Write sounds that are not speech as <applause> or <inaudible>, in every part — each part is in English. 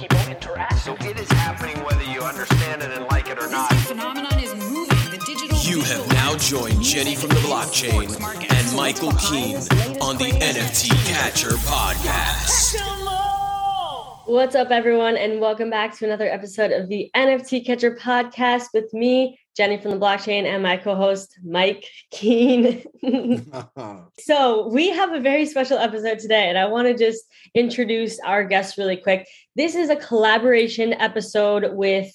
people interact. So it is happening whether you understand it and like it or not. phenomenon is moving. The digital You have now joined Jenny from the blockchain and Michael Keene on the NFT Catcher podcast. What's up, everyone, and welcome back to another episode of the NFT Catcher podcast with me, Jenny from the blockchain, and my co host, Mike Keene. <laughs> so, we have a very special episode today, and I want to just introduce our guest really quick. This is a collaboration episode with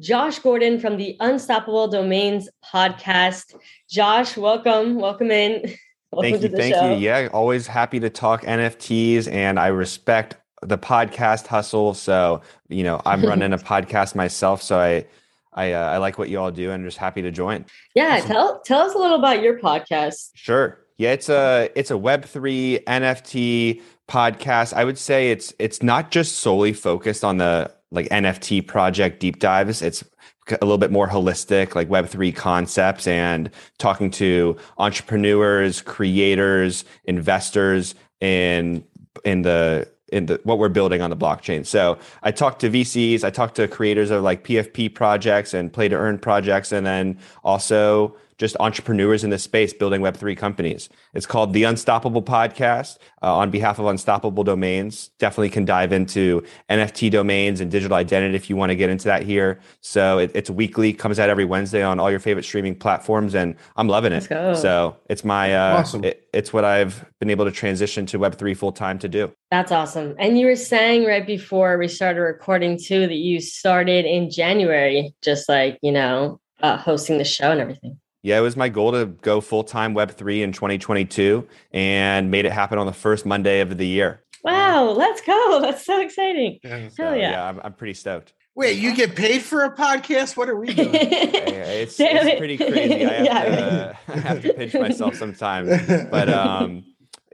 Josh Gordon from the Unstoppable Domains podcast. Josh, welcome. Welcome in. <laughs> Welcome thank you, to the thank show. you. Yeah, always happy to talk NFTs, and I respect the podcast hustle. So you know, I'm running a <laughs> podcast myself, so I I, uh, I like what you all do, and just happy to join. Yeah, tell tell us a little about your podcast. Sure. Yeah, it's a it's a Web three NFT podcast. I would say it's it's not just solely focused on the like NFT project deep dives. It's a little bit more holistic, like Web three concepts, and talking to entrepreneurs, creators, investors in in the in the what we're building on the blockchain. So I talked to VCs, I talked to creators of like PFP projects and play to earn projects, and then also just entrepreneurs in this space building Web3 companies. It's called the Unstoppable Podcast uh, on behalf of Unstoppable Domains. Definitely can dive into NFT domains and digital identity if you want to get into that here. So it, it's weekly, comes out every Wednesday on all your favorite streaming platforms, and I'm loving it. So it's my, uh, Awesome. it- it's what I've been able to transition to Web3 full time to do. That's awesome. And you were saying right before we started recording too that you started in January, just like, you know, uh, hosting the show and everything. Yeah, it was my goal to go full time Web3 in 2022 and made it happen on the first Monday of the year. Wow, let's go. <laughs> That's so exciting. Yeah. Hell yeah. I'm, I'm pretty stoked. Wait, you get paid for a podcast? What are we doing? <laughs> It's, it's pretty crazy. I <laughs> have, Yeah. to, I have to pinch myself sometimes. But um,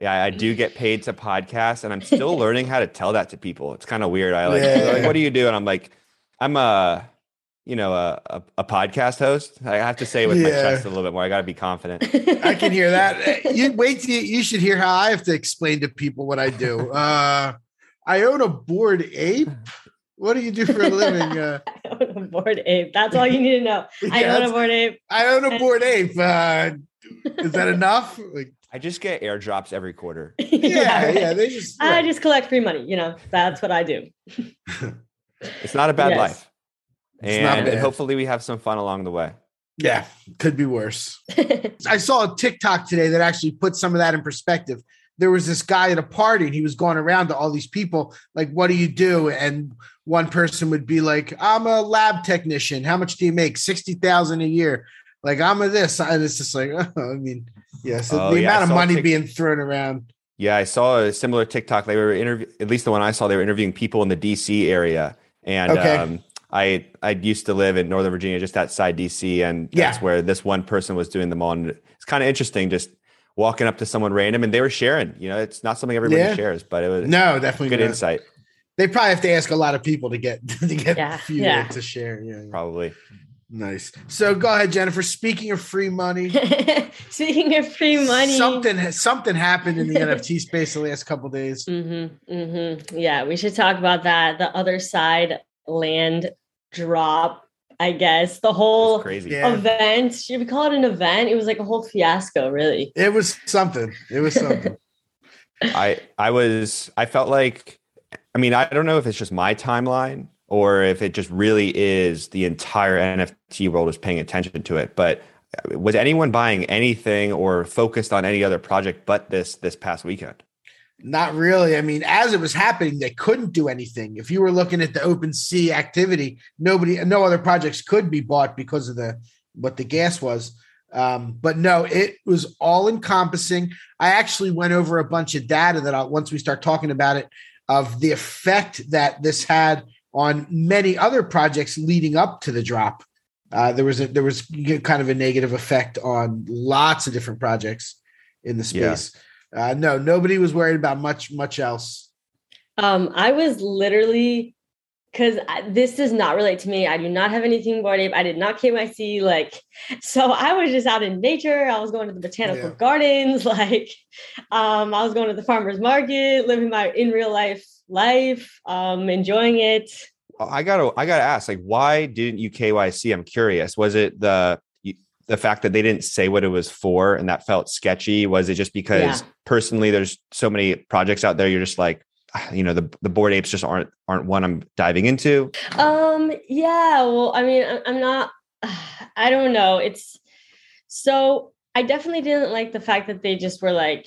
yeah, I do get paid to podcast, and I'm still learning how to tell that to people. It's kind of weird. I like, Yeah. like, what do you do? And I'm like, I'm a, you know, a, a, a podcast host. I have to say it with my chest a little bit more. I got to be confident. I can hear that. You wait till you, you should hear how I have to explain to people what I do. <laughs> Uh, I own a Bored Ape. What do you do for a living? Uh, <laughs> I own a Bored Ape. That's all you need to know. <laughs> I Yeah, own a Bored Ape. I own a Bored Ape. Uh, is that enough? Like, I just get airdrops every quarter. yeah, yeah. They just I just collect free money. You know, that's what I do. It's not a bad Yes. life. It's not And, and hopefully we have some fun along the way. yeah, could be worse. <laughs> I saw a TikTok today that actually put some of that in perspective. There was this guy at a party and he was going around to all these people, like, what do you do? And one person would be like, I'm a lab technician. How much do you make? 60,000 a year. Like, I'm a this. And it's just like, <laughs> I mean, yeah. So Oh, the yeah, amount of money Tik- being thrown around. Yeah, I saw a similar TikTok. They were interview, at least the one I saw. They were interviewing people in the DC area, and Okay. um, I I used to live in Northern Virginia, just outside DC, and that's where this one person was doing them all. And it's kind of interesting, just walking up to someone random, and they were sharing. You know, it's not something everybody Yeah. shares, but it was No, definitely good not. insight, They probably have to ask a lot of people to get <laughs> to get Yeah, a few yeah. to share. Yeah, yeah. probably. Nice. So go ahead, Jennifer. Speaking of free money, <laughs> Speaking of free money. something something happened in the <laughs> NFT space the last couple days. Mm-hmm, mm-hmm. Yeah, we should talk about that. The Otherside land drop, I guess. The whole crazy. Yeah. event. Should we call it an event? It was like a whole fiasco, really. It was something. It was something. <laughs> I I was I felt like I mean I don't know if it's just my timeline or if it just really is the entire NFT world is paying attention to it. But was anyone buying anything or focused on any other project but this this past weekend? Not really. I mean, as it was happening, they couldn't do anything. If you were looking at the OpenSea activity, nobody, no other projects could be bought because of the what the gas was. Um, but no, it was all encompassing. I actually went over a bunch of data that I'll, once we start talking about it, of the effect that this had on many other projects leading up to the drop. Uh, there was a there was kind of a negative effect on lots of different projects in the space. Yeah. Uh, no, nobody was worried about much much else. Um, I was literally because this does not relate to me. I do not have anything Bored Ape. I did not KYC. Like, <laughs> so I was just out in nature. I was going to the botanical yeah. gardens. <laughs> Like, um, I was going to the farmer's market, living my in real life life, um, enjoying it. I gotta, I gotta ask, like, why didn't you KYC? I'm curious. Was it the the fact that they didn't say what it was for and that felt sketchy? Was it just because yeah. personally there's so many projects out there? You're just like, you know the the Bored Apes just aren't aren't one I'm diving into? Um yeah, well I mean I'm not <sighs> I don't know. It's so I definitely didn't like the fact that they just were like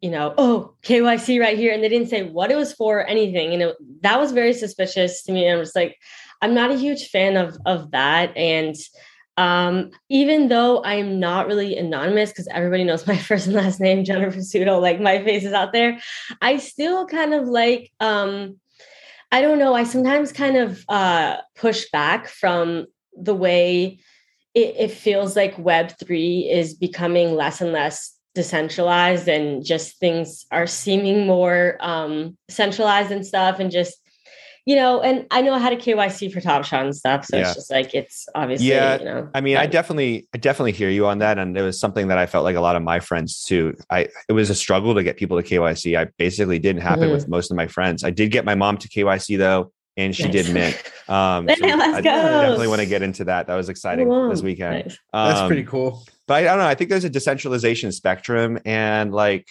you know, oh, KYC right here. And they didn't say what it was for, or anything. You know, that was very suspicious to me. And I was like, I'm not a huge fan of of that. And um, even though I'm not really anonymous because everybody knows my <laughs> first and last name, Jennifer Sudo, like my face is out there, I still kind of like, um, I don't know, I sometimes kind of uh, push back from the way it, it feels like Web3 is becoming less and less decentralized and just things are seeming more um, centralized and stuff and just you know, and I know how to KYC for Top Shot and stuff. So yeah. it's just like it's obviously, yeah. You know, I mean, but, I definitely, I definitely hear you on that, and it was something that I felt like a lot of my friends too. I it was a struggle to get people to KYC. I basically didn't happen mm-hmm. with most of my friends. I did get my mom to KYC though, and she nice. did mint. Um, <laughs> so I definitely want to get into that. That was exciting this weekend. Nice. Um, That's pretty cool. But I, I don't know. I think there's a decentralization spectrum, and like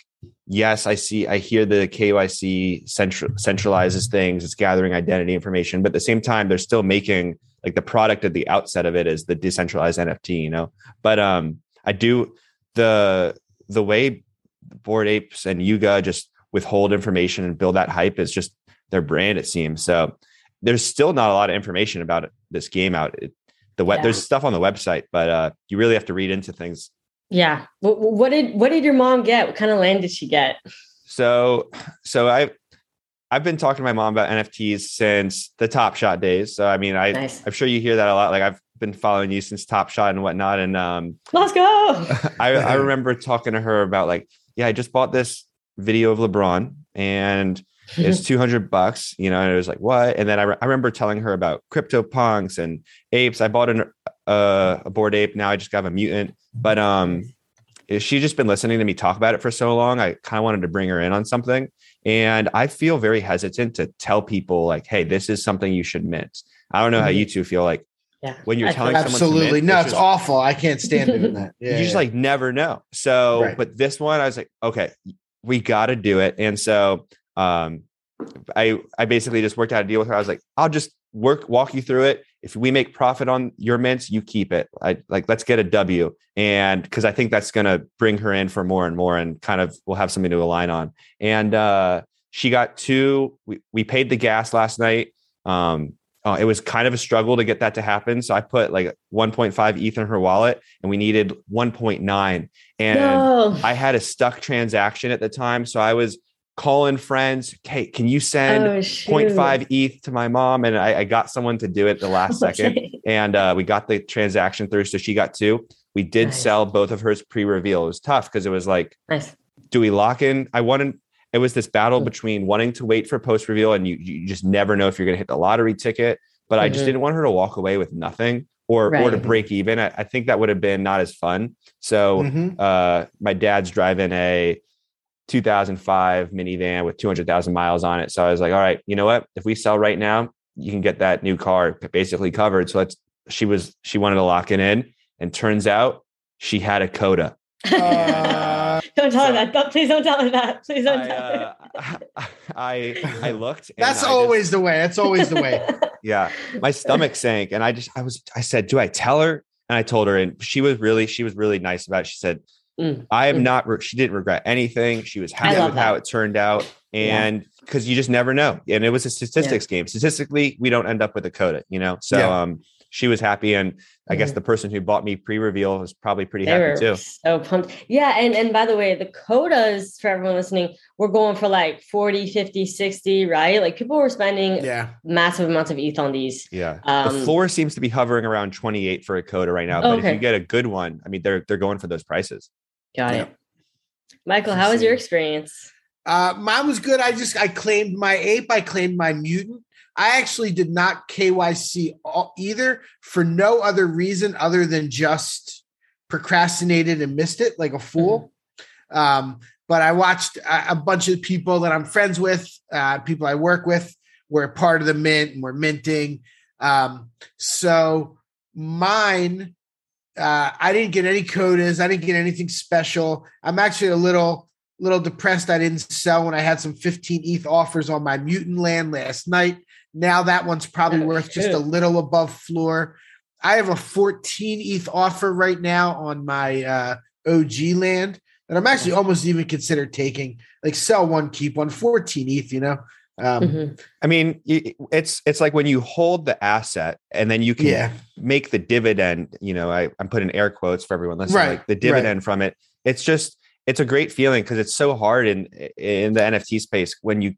yes, I see, I hear the KYC central, centralizes things, it's gathering identity information, but at the same time, they're still making like the product at the outset of it is the decentralized NFT, you know. But um, I do the the way Bored Apes and Yuga just withhold information and build that hype is just their brand, it seems. So there's still not a lot of information about it, this game out. It, the web, yeah. there's stuff on the website, but uh, you really have to read into things yeah. What, what did what did your mom get? What kind of land did she get? So so I I've been talking to my mom about NFTs since the Top Shot days. So I mean, I nice. I'm sure you hear that a lot. Like I've been following you since Top Shot and whatnot. And um, let's go. <laughs> I I <laughs> remember talking to her about like, yeah, I just bought this video of LeBron and it's <laughs> 200 bucks, you know, and it was like, what? And then I, re- I remember telling her about crypto punks and apes. I bought an, uh, a Bored Ape. Now I just got a mutant, but, um, she just been listening to me talk about it for so long. I kind of wanted to bring her in on something. And I feel very hesitant to tell people like, Hey, this is something you should mint. I don't know how mm-hmm. you two feel like yeah. when you're telling absolutely mint, no, it's, just, awful. I can't stand doing that. Yeah, <laughs> you just like never know. So, right. but this one, I was like, okay, we got to do it. And so um, I I basically just worked out a deal with her. I was like, I'll just work walk you through it. If we make profit on your mints, you keep it. I like let's get a W, and because I think that's gonna bring her in for more and more, and kind of we'll have something to align on. And uh, she got two. We we paid the gas last night. Um, uh, it was kind of a struggle to get that to happen. So I put like 1.5 ETH in her wallet and we needed 1.9. And no. I had a stuck transaction at the time. So I was calling friends. Hey, can you send oh, 0.5 ETH to my mom? And I, I, got someone to do it the last <laughs> second. And uh, we got the transaction through. So she got two. We did nice. sell both of hers pre-reveal. It was tough because it was like, nice. do we lock in? I wanted it was this battle mm-hmm. between wanting to wait for post reveal and you, you just never know if you're going to hit the lottery ticket. But mm-hmm. I just mm-hmm. didn't want her to walk away with nothing or right. or to break even. I, I, think that would have been not as fun. So mm-hmm. uh, my dad's driving a 2005 minivan with 200,000 miles on it. So I was like, all right, you know what? If we sell right now, you can get that new car basically covered. So let's, she was, she wanted to lock it in. And turns out she had a Koda. Uh, <laughs> don't tell so, her that. Don't, please don't tell her that. Please don't I, tell her. Uh, <laughs> I, I looked. That's always just, the way. That's always the way. <laughs> yeah. My stomach sank. And I just, I was, I said, do I tell her? And I told her, and she was really, she was really nice about it. She said, Mm. I am mm. not. She didn't regret anything. She was happy with that. how it turned out, and because yeah. you just never know. And it was a statistics yeah. game. Statistically, we don't end up with a Koda, you know. So, yeah. um, she was happy, and I guess Mhm. the person who bought me pre-reveal was probably pretty They happy were too. so pumped. Yeah. And, and by the way, the Kodas for everyone listening, we're going for like 40, 50, 60, right? Like people were spending Yeah. massive amounts of ETH on these. Yeah, Um, the floor seems to be hovering around 28 for a Koda right now. But if you get a good one, I mean, they're they're going for those prices. Got Yeah. it. Michael, how was your experience? Uh, mine was good. I just I claimed my ape. I claimed my mutant. I actually did not KYC all, either for no other reason other than just procrastinated and missed it like a fool. Um, but I watched a, a bunch of people that I'm friends with, uh, people I work with, were part of the mint and were minting. Um, so mine, uh, I didn't get any Kodas. I didn't get anything special. I'm actually a little little depressed I didn't sell when I had some 15 ETH offers on my mutant land last night. Now that one's probably Oh, worth just a little above floor. I have a 14 ETH offer right now on my uh, OG land that I'm actually almost even considered taking. Like sell one, keep one, 14 ETH, you know? Um, Mhm. I mean, it's it's like when you hold the asset and then you can Yeah. make the dividend. You know, I, I'm putting air quotes for everyone listening. Right, Like the dividend from it. It's just it's a great feeling because it's so hard in in the NFT space when you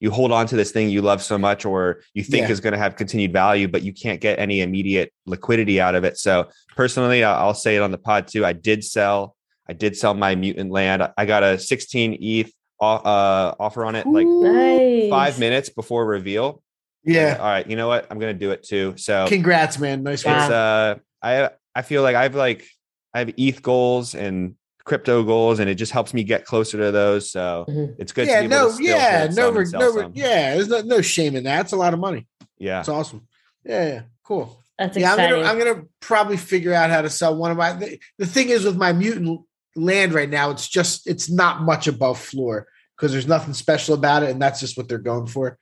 you hold on to this thing you love so much or you think Yeah. is going to have continued value, but you can't get any immediate liquidity out of it. So personally, I'll say it on the pod too. I did sell. I did sell my mutant land. I got a 16 ETH uh, offer on it like Nice. five minutes before reveal. Yeah. All right. You know what? I'm gonna do it too. So Congrats, man. Nice it's one. Uh I I feel like I've like I have ETH goals and crypto goals, and it just helps me get closer to those. So Mhm. it's good. Yeah, to be able no, to yeah, no, re- no, re- yeah. There's no, no shame in that. It's a lot of money. yeah. It's awesome. Yeah, yeah, cool. That's yeah, I'm exciting. gonna, I'm gonna probably figure out how to sell one of my. The, the thing is with my mutant land right now, it's just it's not much above floor because there's nothing special about it, and that's just what they're going for.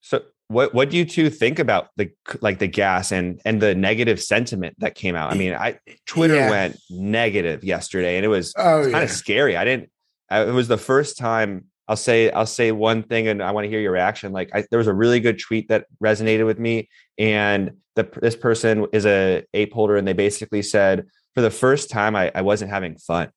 So what what do you two think about the like the gas and and the negative sentiment that came out? I mean, I Twitter Yeah. went negative yesterday, and it was Oh kind yeah, of scary. I didn't. I, it was the first time. I'll say I'll say one thing, and I want to hear your reaction. Like I, there was a really good tweet that resonated with me, and the this person is a ape holder, and they basically said for the first time I, I wasn't having fun,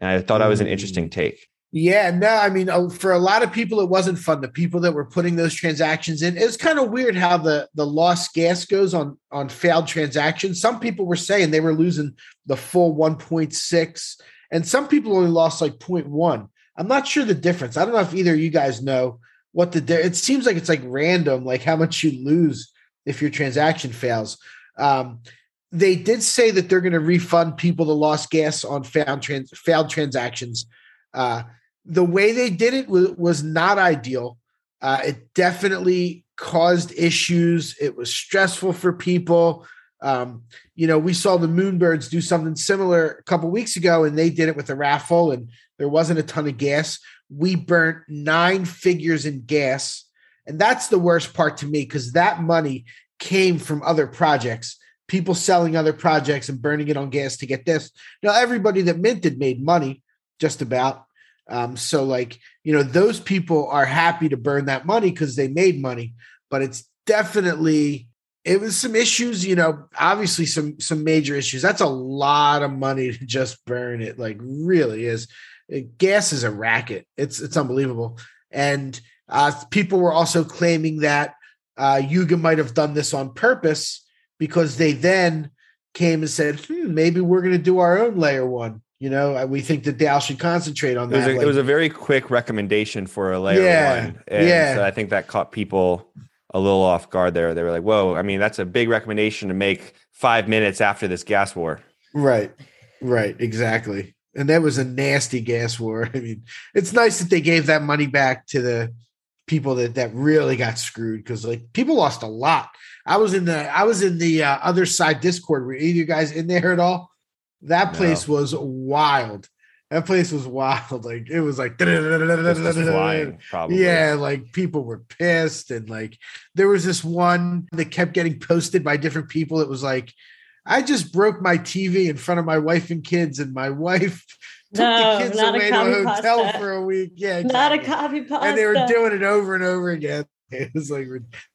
and I thought that was an interesting take. yeah. No, I mean, uh, for a lot of people, it wasn't fun. The people that were putting those transactions in, it was kind of weird how the the lost gas goes on on failed transactions. Some people were saying they were losing the full 1.6, and some people only lost like 0.1. I'm not sure the difference. I don't know if either of you guys know what the di- it seems like it's like random, like how much you lose if your transaction fails. Um, they did say that they're going to refund people the lost gas on found trans, failed transactions. Uh, the way they did it was, was not ideal. Uh, it definitely caused issues. It was stressful for people. Um, you know, we saw the Moonbirds do something similar a couple weeks ago, and they did it with a raffle, and there wasn't a ton of gas. We burnt nine figures in gas, and that's the worst part to me because that money came from other projects, people selling other projects and burning it on gas to get this. Now, everybody that minted made money, just about. Um, so, like, you know, those people are happy to burn that money because they made money, but it's definitely it was some issues, you know, obviously some some major issues. That's a lot of money <laughs> to just burn it, like really is. It, gas is a racket. It's it's unbelievable. And uh, people were also claiming that uh, Yuga might have done this on purpose because they then came and said, hmm, maybe we're going to do our own layer one. You know, we think that DAO should concentrate on It was, that. a, it was a very quick recommendation for a layer Yeah, one. And yeah. so I think that caught people a little off guard there. They were like, whoa, I mean, that's a big recommendation to make five minutes after this gas war. Right. Right. Exactly. And that was a nasty gas war. <laughs> I mean, it's nice that they gave that money back to the people that that really got screwed because like people lost a lot. I was in the I was in the uh, Otherside Discord. Were either of you guys in there at all? That No. place was wild. That place was wild. <laughs> Like it was like flying, probably. yeah, like people were pissed, and like there was this one that kept getting posted by different people. It was like, I just broke my TV in front of my wife and kids, and my wife <laughs> took No, the kids away to a hotel pasta. for a week. Yeah, Not a copy pasta. And they were doing it over and over again. <laughs> It was like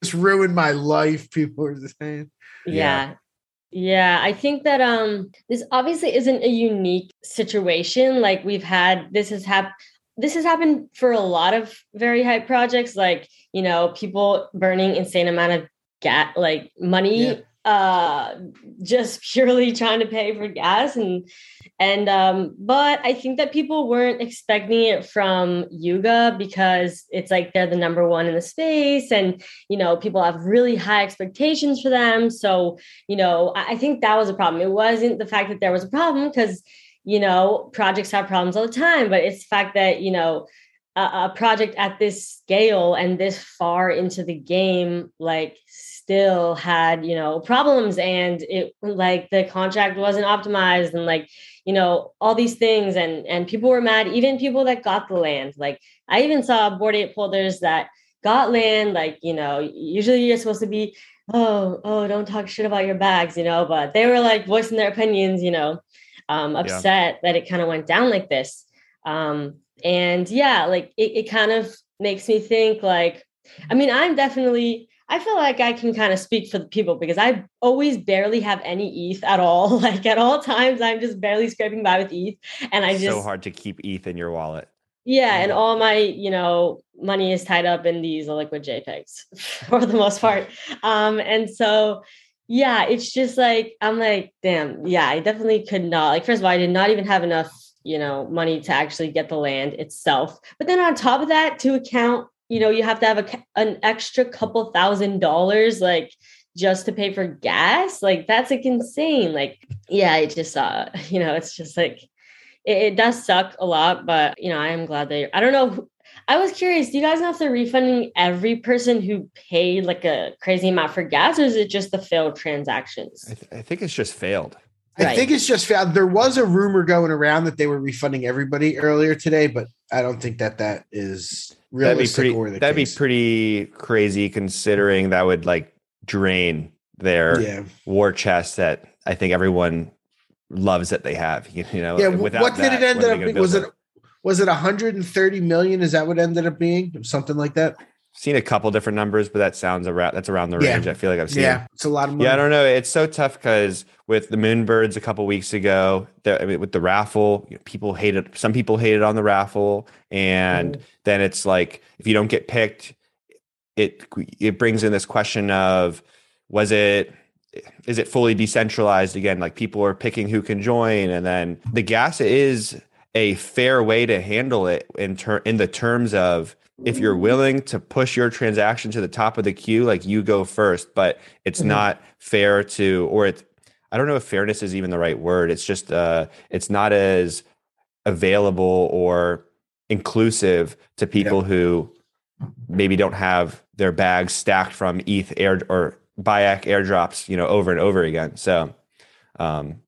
just ruined my life. People were saying, Yeah. Yeah, I think that um this obviously isn't a unique situation. Like we've had this has happened this has happened for a lot of very high projects, like you know, people burning insane amount of gas like money Yeah. uh just <laughs> purely trying to pay for gas and and um but i think that people weren't expecting it from yuga because it's like they're the number one in the space and you know people have really high expectations for them. So you know i, I think that was a problem. It wasn't the fact that there was a problem because you know projects have problems all the time but it's the fact that you know a, a project at this scale and this far into the game like still had you know problems and it like the contract wasn't optimized and like you know all these things and and people were mad even people that got the land. Like i even saw Bored Ape holders that got land like you know usually you're supposed to be oh oh don't talk shit about your bags you know but they were like voicing their opinions you know um upset that it kind of went down like this. Um and yeah like it, it kind of makes me think like i mean i'm definitely I feel like I can kind of speak for the people because I always barely have any ETH at all. <laughs> Like at all times, I'm just barely scraping by with ETH, and I just so hard to keep ETH in your wallet. yeah, and all my you know money is tied up in these liquid JPEGs <laughs> for the most part. Um, and so yeah, it's just like I'm like, damn, yeah, I definitely could not. Like, first of all, I did not even have enough you know money to actually get the land itself. But then on top of that, to account you know you have to have a, an extra couple thousand dollars like just to pay for gas? Like that's like insane. Like yeah it just uh <laughs> you know it's just like it, it does suck a lot but you know i am glad they i don't know i was curious do you guys know if they're refunding every person who paid like a crazy amount for gas or is it just the failed transactions? I, th- I think it's just failed. I Right. think it's just found. There was a rumor going around that they were refunding everybody earlier today, but I don't think that that is That'd be realistic pretty. or the That'd case. be pretty crazy considering that would like drain their Yeah. war chest that I think everyone loves that they have. You, you <laughs> know, Yeah. wh- without What did it end up? they being? Was it was it 130 million? Is that what it ended up being? Something like that. Seen a couple different numbers, but that sounds around. That's around the Yeah. range. I feel like I've seen. Yeah, it's a lot of money. Yeah, I don't know. It's so tough because with the Moonbirds a couple weeks ago, the, I mean, with the raffle, you know, people hated. Some people hated on the raffle, and Mm-hmm. then it's like if you don't get picked, it it brings in this question of was it is it fully decentralized again? Like people are picking who can join, and then the gas is a fair way to handle it in ter- in the terms of if you're willing to push your transaction to the top of the queue, like you go first, but it's Mhm. not fair to, or it, I don't know if fairness is even the right word. It's just, uh, it's not as available or inclusive to people who maybe don't have their bags stacked from ETH air or Bayak airdrops, you know, over and over again. So, um,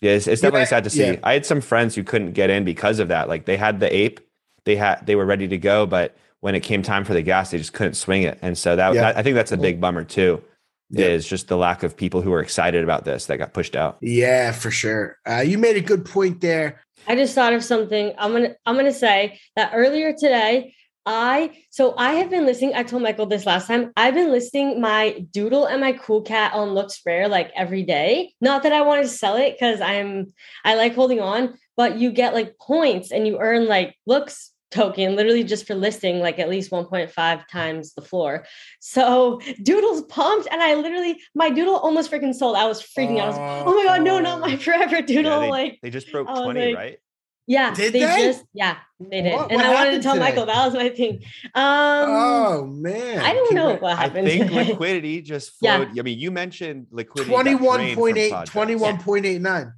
yeah, it's, it's definitely Yeah, sad to see. yeah. I had some friends who couldn't get in because of that. Like they had the ape, they had they were ready to go, but when it came time for the gas, they just couldn't swing it. And so that, Yeah. that I think that's a big bummer too. Yeah. Is just the lack of people who are excited about this that got pushed out. Yeah, for sure. Uh, you made a good point there. I just thought of something. I'm gonna I'm gonna say that earlier today, I so I have been listening. I told Michael this last time. I've been listing my doodle and my cool cat on Looks Rare like every day. Not that I want to sell it because I'm I like holding on, but you get like points and you earn like looks token literally just for listing like at least 1.5 times the floor. So <laughs> doodle's pumped and I literally my doodle almost freaking sold. I was freaking out. I was like, oh my god, no, not my <laughs> forever doodle. Yeah, they, like they just broke 20, like, right? yeah, Did they, they? just yeah, they did. What- and I wanted to tell today? Michael that was my thing. Um oh man, I don't know Congrat- what I happened. think today. liquidity just <laughs> Yeah. flowed. I mean, you mentioned liquidity. got 21.8 projects. 21.89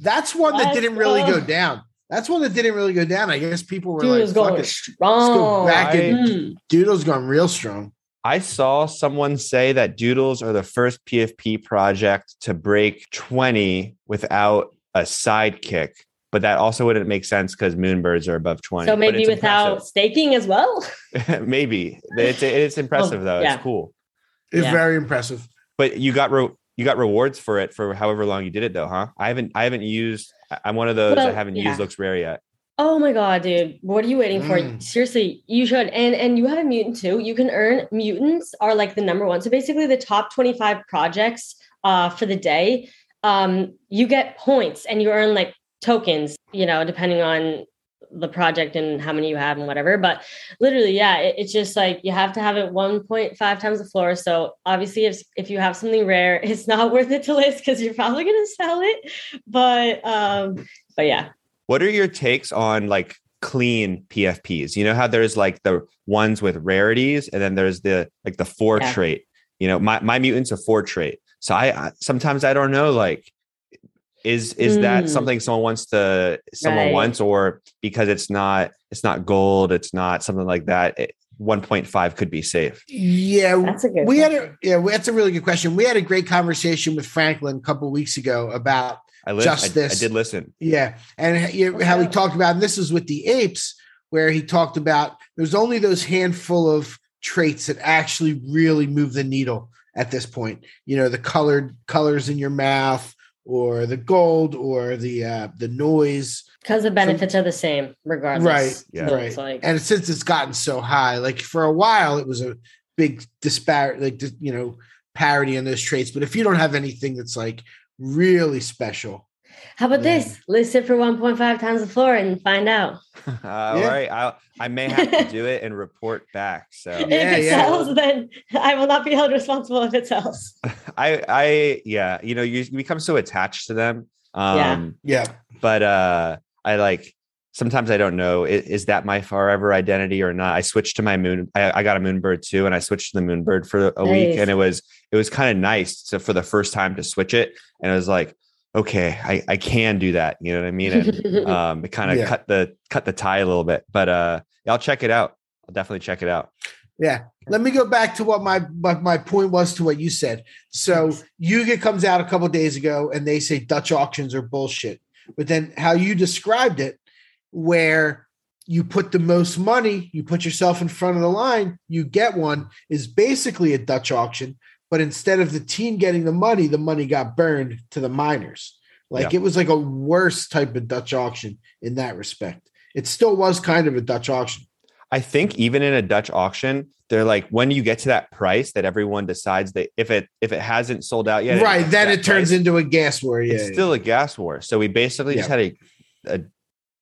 that's one that Let's didn't really go. go down that's one that didn't really go down i guess people were Dude was like Fuck going it. strong. back and- Mm. doodle's gone real strong I saw someone say that Doodles are the first PFP project to break 20 without a sidekick, but that also wouldn't make sense because Moonbirds are above 20. So maybe it's without staking as well. <laughs> maybe it's it's impressive though. Oh, yeah. It's cool. it's Yeah. very impressive But you got re- you got rewards for it for however long you did it though, huh? I haven't I haven't used. I- I'm one of those Well, that haven't yeah. used Looks Rare yet. Oh my god, dude. What are you waiting for? Mm. Seriously, you should. And and you have a mutant too. You can earn mutants are like the number one. So basically the top 25 projects uh, for the day, um, you get points and you earn like tokens, you know, depending on the project and how many you have and whatever. But literally, yeah, it, it's just like you have to have it 1.5 times the floor. So obviously, if if you have something rare, <laughs> it's not worth it to list because you're probably gonna sell it. But um, but yeah. What are your takes on like clean PFPs? You know how there's like the ones with rarities, and then there's the like the four Yeah. trait. You know, my my mutant's a four trait. So I, I sometimes I don't know like is is that Mm. something someone wants to someone Right. wants or because it's not it's not gold it's not something like that it, 1.5 could be safe Yeah, That's a good we had a yeah, that's a really good question. We had a great conversation with Franklin a couple weeks ago about I, li- Just I, I did listen Yeah, and you- how he talked about, and this is with the apes, where he talked about there's only those handful of traits that actually really move the needle at this point. You know, the colored colors in your mouth, or the gold, or the uh, the noise. Because the benefits are the same regardless. Right, Yeah. Right. it's like and since it's gotten so high, like for a while, it was a big disparate, like you know, parody on those traits. But if you don't have anything that's like really special, how about Yeah. this? Let's sit for 1.5 times the floor and find out. Uh, <laughs> all right I, I may have to <laughs> do it and report back so if Yeah, it yeah. sells, then I will not be held responsible if it sells. <laughs> i i yeah you know you, you become so attached to them um Yeah. yeah, but uh i like sometimes i don't know is, is that my forever identity or not i switched to my moon I, I got a moonbird too and i switched to the moonbird for a week and it was it was kind of nice to for the first time to switch it and it was like okay i i can do that you know what i mean and <laughs> um it kind of Yeah. cut the cut the tie a little bit but uh i'll check it out i'll definitely check it out yeah. Let me go back to what my what my point was to what you said. So Yuga comes out a couple days ago, and they say Dutch auctions are bullshit. But then how you described it, where you put the most money, you put yourself in front of the line, you get one, is basically a Dutch auction. But instead of the team getting the money, the money got burned to the miners. Like Yeah. it was like a worse type of Dutch auction in that respect. It still was kind of a Dutch auction. I think even in a Dutch auction, they're like when you get to that price that everyone decides that if it if it hasn't sold out yet, right. Then it turns price, into a gas war. Yeah. it's still a gas war. So we basically just had a, a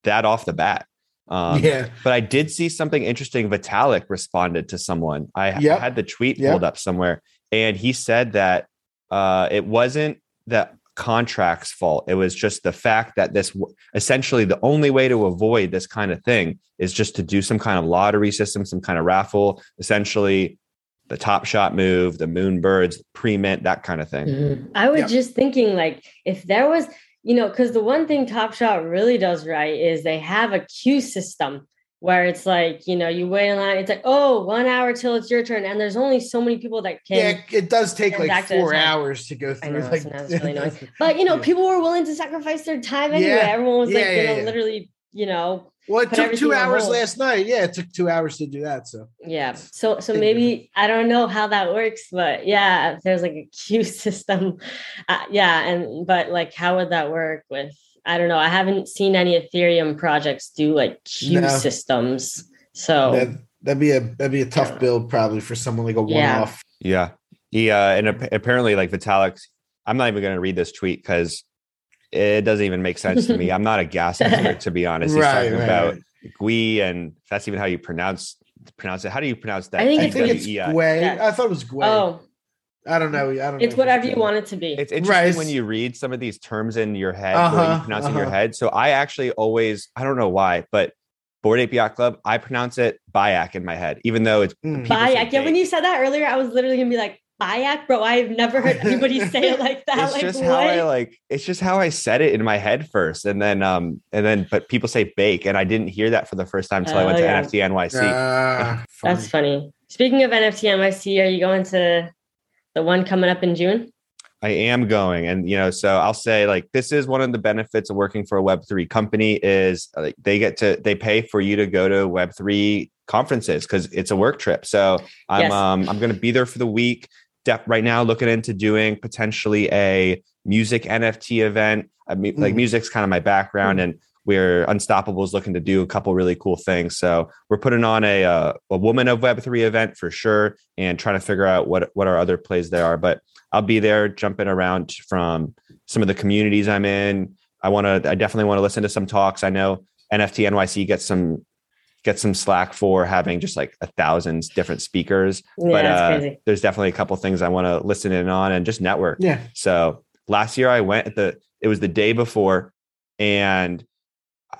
that off the bat. Um, yeah. But I did see something interesting. Vitalik responded to someone. I, Yep. Had the tweet Yep. pulled up somewhere, and he said that uh, it wasn't the contract's fault. It was just the fact that this essentially the only way to avoid this kind of thing is just to do some kind of lottery system, some kind of raffle. Essentially, the top shot move, the moonbirds, pre mint, that kind of thing. Mhm. I was Yeah. just thinking, like, if there was, you know, because the one thing Top Shot really does right is they have a queue system where it's like, you know, you wait in line, it's like, oh, one hour till it's your turn. And there's only so many people that can. Yeah, it does take like transact at a four hours to go through. know, like, <laughs> really. <laughs> But, you know, Yeah. people were willing to sacrifice their time anyway. Yeah. Everyone was like, Yeah, you know, yeah. literally, you know, well, it took two hours last night. Yeah, it took two hours to do that. So Yeah. So so maybe I don't know how that works, but yeah, there's like a queue <laughs> system. Uh, yeah, and but like how would that work with I don't know. I haven't seen any Ethereum projects do like queue No. systems. So that, that'd be a that'd be a tough build probably for someone like a one Yeah. off. Yeah. He uh and ap- apparently like Vitalik, I'm not even gonna read this tweet because it doesn't even make sense to me. I'm not a gas expert to be honest. He's <laughs> Right, talking right, about right. Gui and that's even how you pronounce pronounce it. How do you pronounce that? I think I it's think it's G-W-E-I. Yeah. I thought it was Gway. oh, I don't know. I don't. it's know if whatever you want it to be. It's interesting Right. when you read some of these terms in your head, what Uh-huh, you pronounce in your uh-huh. head. So I actually always, I don't know why, but Bored Ape Yacht Club, I pronounce it Bayak in my head, even though it's Mm. Bayak. Yeah, when you said that earlier, I was literally gonna be like, Bayak, bro. I've never heard anybody <laughs> say it like that. it's like just what? how I like it's just how I said it in my head first. And then um and then but people say bake and I didn't hear that for the first time until I went Oh, to. NFT NYC. Ah, <laughs> That's funny. funny. Speaking of NFT NYC, are you going to the one coming up in June? I am going and you know so I'll say like this is one of the benefits of working for a web3 company is like they get to they pay for you to go to web3 conferences cuz it's a work trip. So I'm Yes. um I'm going to be there for the week. Def- right now looking into doing potentially a music NFT event. I mean, like Mm. music's kind of my background and we're Unstoppable is looking to do a couple really cool things. So we're putting on a uh, a woman of Web three event for sure, and trying to figure out what what our other plays there are. But I'll be there jumping around from some of the communities I'm in. I want to. I definitely want to listen to some talks. I know NFT NYC gets some get some slack for having just like a thousand different speakers. Yeah, but that's uh, crazy. there's definitely a couple things I want to listen in on and just network. Yeah. So last year I went at the it was the day before, and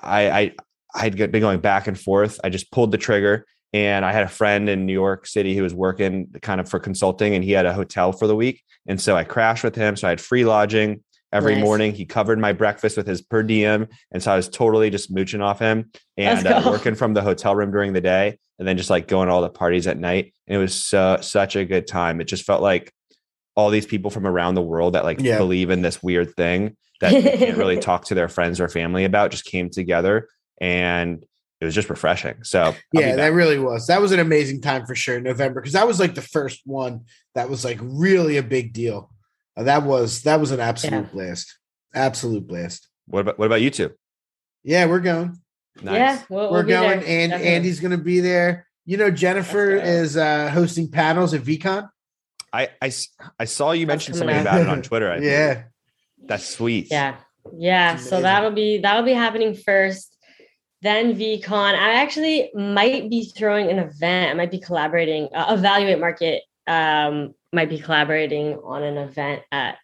I I I'd been going back and forth. I just pulled the trigger, and I had a friend in New York City who was working kind of for consulting, and he had a hotel for the week, and so I crashed with him. So I had free lodging every Nice. morning. He covered my breakfast with his per diem, and so I was totally just mooching off him and Let's uh, working from the hotel room during the day, and then just like going to all the parties at night. And it was so, such a good time. It just felt like all these people from around the world that like Yeah. believe in this weird thing that they can't really <laughs> talk to their friends or family about just came together and it was just refreshing. So I'll yeah, that really was. That was an amazing time for sure. November because that was like the first one that was like really a big deal. Uh, that was that was an absolute Yeah. blast. Absolute blast. what about what about you two? Yeah, we're going. Nice. Yeah, we'll, we're we'll be there, going, and definitely. Andy's going to be there. You know, Jennifer is uh, hosting panels at VeeCon. I, I, I saw you That's mention something about it on <laughs> Twitter. I yeah, that's sweet. Yeah. Yeah. So that'll be that'll be happening first. Then VeeCon. I actually might be throwing an event. I might be collaborating. Uh, Evaluate Market um, might be collaborating on an event at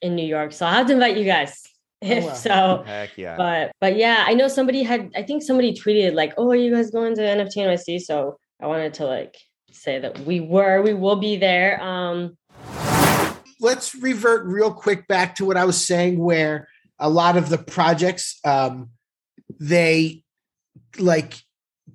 in New York. So I'll have to invite you guys. If wow. <laughs> so. Heck yeah. But but yeah, I know somebody had I think somebody tweeted like, oh, are you guys going to NFT NYC? So I wanted to like say that we were, we will be there. Um let's revert real quick back to what I was saying, where a lot of the projects um, they like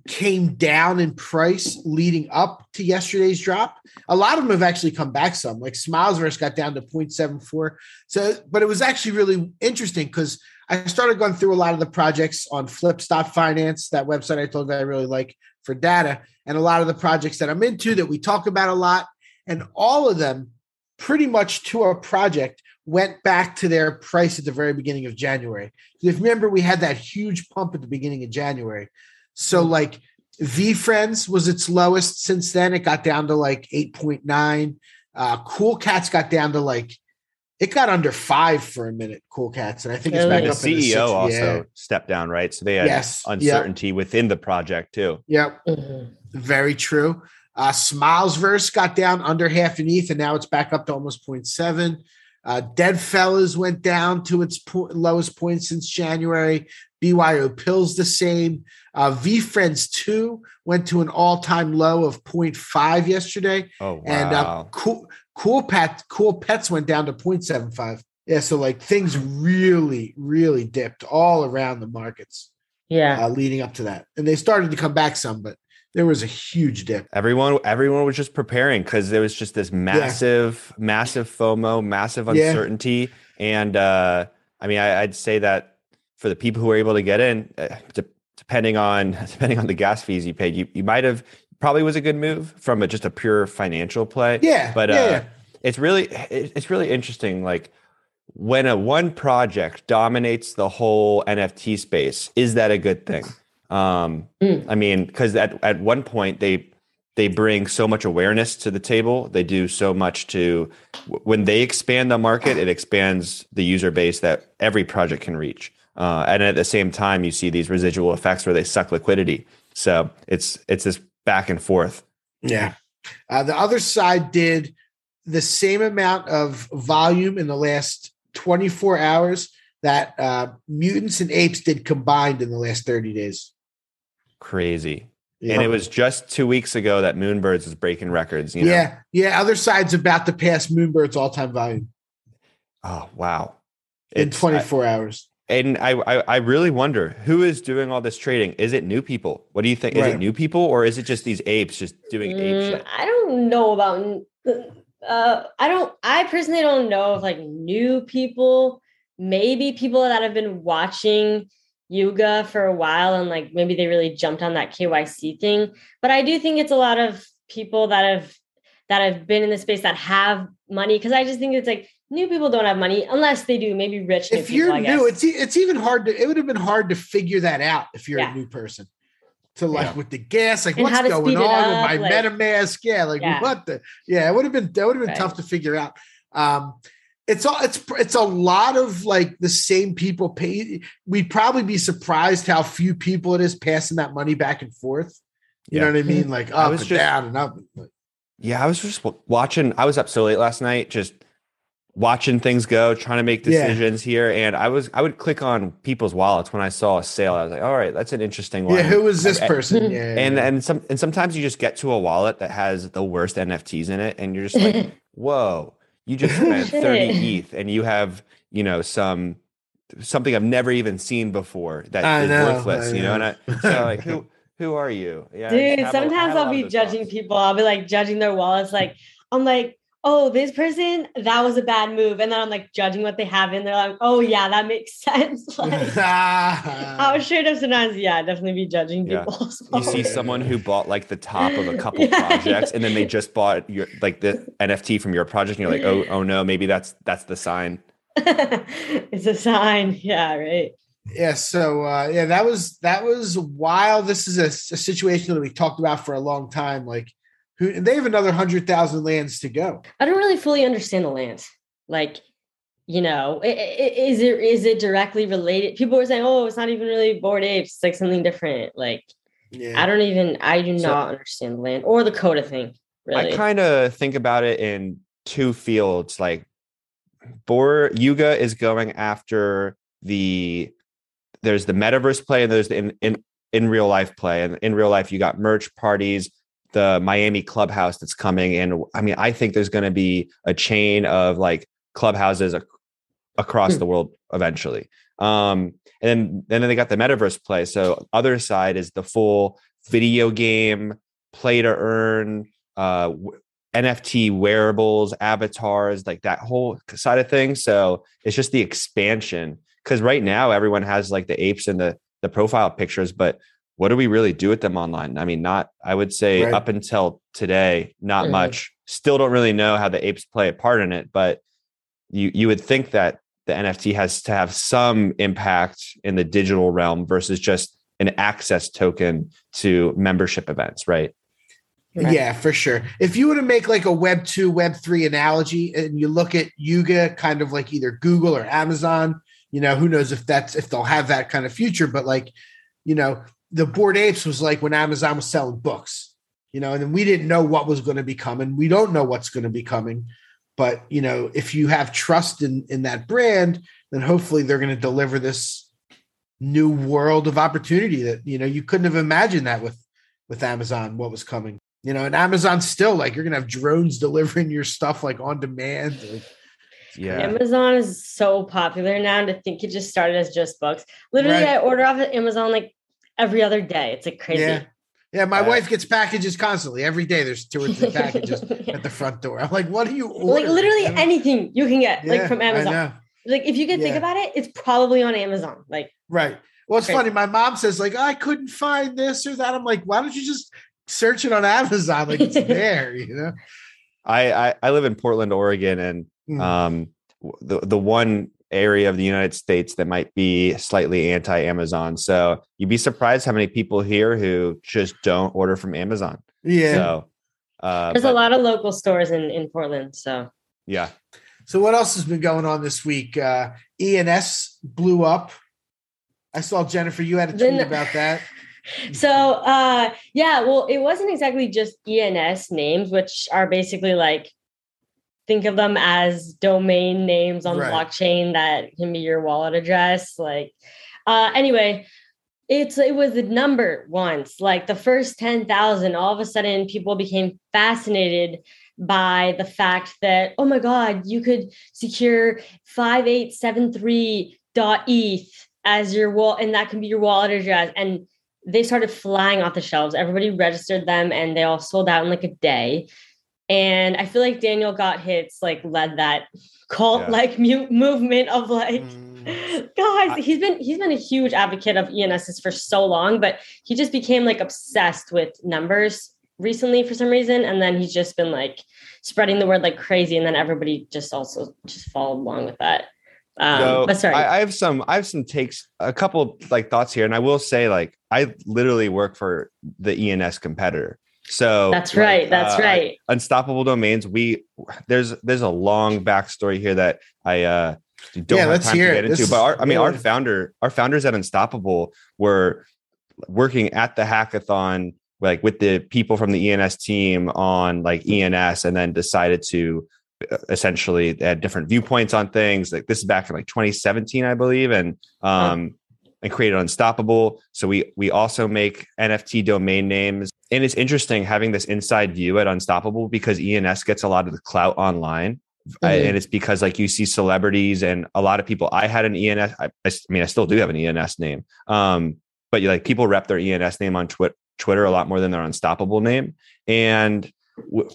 came down in price leading up to yesterday's drop. A lot of them have actually come back some, like Smilesverse got down to 0.74. So, but it was actually really interesting because I started going through a lot of the projects on Flipstop Finance, that website I told you I really like for data, and a lot of the projects that I'm into that we talk about a lot. And all of them pretty much to our project went back to their price at the very beginning of January. If you remember, we had that huge pump at the beginning of January. So like VeeFriends was its lowest since then. It got down to like 8.9. Uh, cool Cats got down to like it got under five for a minute, Cool Cats. And I think it's Really? back the up in the CEO also Yeah. stepped down, right? So they had Yes. Yep. uncertainty within the project too. Yep. mhm. Very true. Uh, Smilesverse got down under half an ETH, and now it's back up to almost 0.7. Uh, Deadfellaz went down to its po- lowest point since January. BYO Pills the same. Uh, VeeFriends 2 went to an all time low of 0.5 yesterday. Oh wow. And uh, cool, cool, Pet, cool Pets went down to 0.75. Yeah, so like things really, really dipped all around the markets Yeah. uh, leading up to that. And they started to come back some, but there was a huge dip. everyone everyone was just preparing because there was just this massive massive fomo massive Yeah. uncertainty and uh i mean I, i'd say that for the people who were able to get in uh, de- depending on <laughs> depending on the gas fees you paid you, you might have probably was a good move from a, just a pure financial play Yeah, but yeah, uh yeah. it's really it- it's really interesting like when a one project dominates the whole nft space is that a good thing um Mm. i mean because at, at one point they they bring so much awareness to the table they do so much to when they expand the market it expands the user base that every project can reach uh, and at the same time you see these residual effects where they suck liquidity so it's it's this back and forth Yeah. Uh, the Otherside did the same amount of volume in the last 24 hours that uh, mutants and apes did combined in the last 30 days. Crazy Yeah. and it was just two weeks ago that moonbirds was breaking records you know yeah. Yeah. Otherside's about to pass Moonbird's all time volume oh wow in It's- 24 hours. And I, I, I really wonder who is doing all this trading. Is it new people? What do you think? Is Right. it new people or is it just these apes just doing ape Mm, shit? I don't know about. Uh, I don't. I personally don't know if like new people, maybe people that have been watching Yuga for a while and like maybe they really jumped on that KYC thing. But I do think it's a lot of people that have that have been in the space that have money because I just think it's like new people don't have money unless they do. Maybe rich. If people, you're I new, guess. it's it's even hard to. It would have been hard to figure that out if you're Yeah. a new person. To like Yeah. with the gas, like And what's going speed it on with my like- MetaMask? Yeah, like Yeah. what the? Yeah, it would have been that would have been Right. tough to figure out. Um, it's all it's it's a lot of like the same people pay. We'd probably be surprised how few people it is passing that money back and forth. You Yeah. know what I mean? Like I up was and just- down and up. Yeah, I was just watching. I was up so late last night, just watching things go, trying to make Yeah. decisions here. And I was, I would click on people's wallets when I saw a sale. I was like, all right, that's an interesting one. Yeah, who is this And- person? Hmm. Yeah, And yeah. and some and sometimes you just get to a wallet that has the worst NFTs in it, and you're just like, <laughs> whoa, you just <laughs> spent thirty ETH, and you have you know some something I've never even seen before that I is know, worthless, I you know. And. I <laughs> so like who who are you? Yeah, Dude, have a- I sometimes have a I'll be judging thoughts. people. I'll be like judging their wallets. Like, I'm like, oh, this person, that was a bad move. And then I'm like judging what they have in there. Like, oh, yeah, that makes <laughs> sense. <laughs> Like, I was straight up sometimes, yeah, definitely be judging Yeah. people. you see someone who bought like the top of a <laughs> couple Yeah. projects and then they just bought your like the NFT from your project and you're like, oh, oh no, maybe that's that's the sign. it's a sign. Yeah, right. yeah so uh yeah that was that was wild this is a, a situation that we talked about for a long time like who they have another hundred thousand lands to go I don't really fully understand the land. Like, you know, i- i- is it is it directly related? People were saying, "Oh, it's not even really Bored Apes; it's like something different." Like, yeah I don't even, I do So- not understand the land or the Koda thing. Really, I kind of think about it in two fields. Like Bor Yuga is going after the there's the metaverse play and there's the in, in in real life play. And in real life, you got merch parties, the Miami clubhouse that's coming. And I mean, I think there's going to be a chain of like clubhouses ac- across Hmm. the world eventually. Um, and then, and then they got the metaverse play. So Otherside is the full video game play to earn, uh, w- NFT wearables, avatars, like that whole side of things. So it's just the expansion. Because right now everyone has like the apes and the the profile pictures, but what do we really do with them online? I mean, not I would say Right. up until today, not Mhm. much. Still don't really know how the apes play a part in it, but you you would think that the NFT has to have some impact in the digital realm versus just an access token to membership events, right? Right. Yeah, for sure. If you were to make like a Web 2, Web 3 analogy and you look at Yuga kind of like either Google or Amazon, you know, who knows if that's if they'll have that kind of future, but like, you know, the Bored Apes was like when Amazon was selling books, you know, and then we didn't know what was going to be coming. We don't know what's going to be coming. But, you know, if you have trust in in that brand, then hopefully they're going to deliver this new world of opportunity that, you know, you couldn't have imagined that with with Amazon what was coming. You know, and Amazon still like you're gonna have drones <laughs> delivering your stuff like on demand. Like, Yeah. Amazon is so popular now. To think it just started as just books. Literally, Right. I order off of Amazon like every other day. It's like crazy. yeah, yeah. My Uh, wife gets packages constantly. Every day there's two or three <laughs> packages at the front door. I'm like, what are you order? <laughs> like literally You know? anything you can get like from Amazon. Like if you can think about it, it's probably on Amazon. Like Right. Well, it's Crazy. funny. My mom says like I couldn't find this or that. I'm like, why don't you just search it on Amazon? Like it's <laughs> there, you know. I, I I live in Portland, Oregon, and Mm. um the the one area of the United States that might be slightly anti-Amazon. So you'd be surprised how many people here who just don't order from Amazon. Yeah. So uh, there's a lot of local stores in in Portland. So yeah. So what else has been going on this week? Uh ENS blew up. I saw Jennifer. You had a tweet Then- about that. <laughs> so uh yeah, well, it wasn't exactly just ENS names, which are basically like think of them as domain names on Right. the blockchain that can be your wallet address. Like uh anyway, it's it was a number once, like the first 10,000, all of a sudden people became fascinated by the fact that, oh my God, you could secure 5873.eth as your wall, and that can be your wallet address. And they started flying off the shelves. Everybody registered them and they all sold out in like a day. And I feel like Daniel got hits, like led that cult like mu- movement of like Mm. <laughs> guys he's been he's been a huge advocate of ENSs for so long but he just became like obsessed with numbers recently for some reason and then he's just been like spreading the word like crazy and then everybody just also just followed along with that um so but sorry I, I have some I have some takes, a couple like thoughts here, and I will say like I literally work for the ENS competitor. So That's right. That's uh, right. Unstoppable domains. We there's there's a long backstory here that I uh don't Yeah, have let's time hear to it. get into. This But our, I mean, our founder, our founders at Unstoppable were working at the hackathon, like with the people from the ENS team on like ENS, and then decided to uh, essentially they had different viewpoints on things. Like this is back in like 2017, I believe, and um and created Unstoppable. So we we also make NFT domain names. And it's interesting having this inside view at Unstoppable because ENS gets a lot of the clout online. I- Mhm. and it's because like you see celebrities and a lot of people. I had an ENS. I, I mean, I still do have an ENS name. Um, but you like people rep their ENS name on Twitter Twitter a lot more than their Unstoppable name. And w-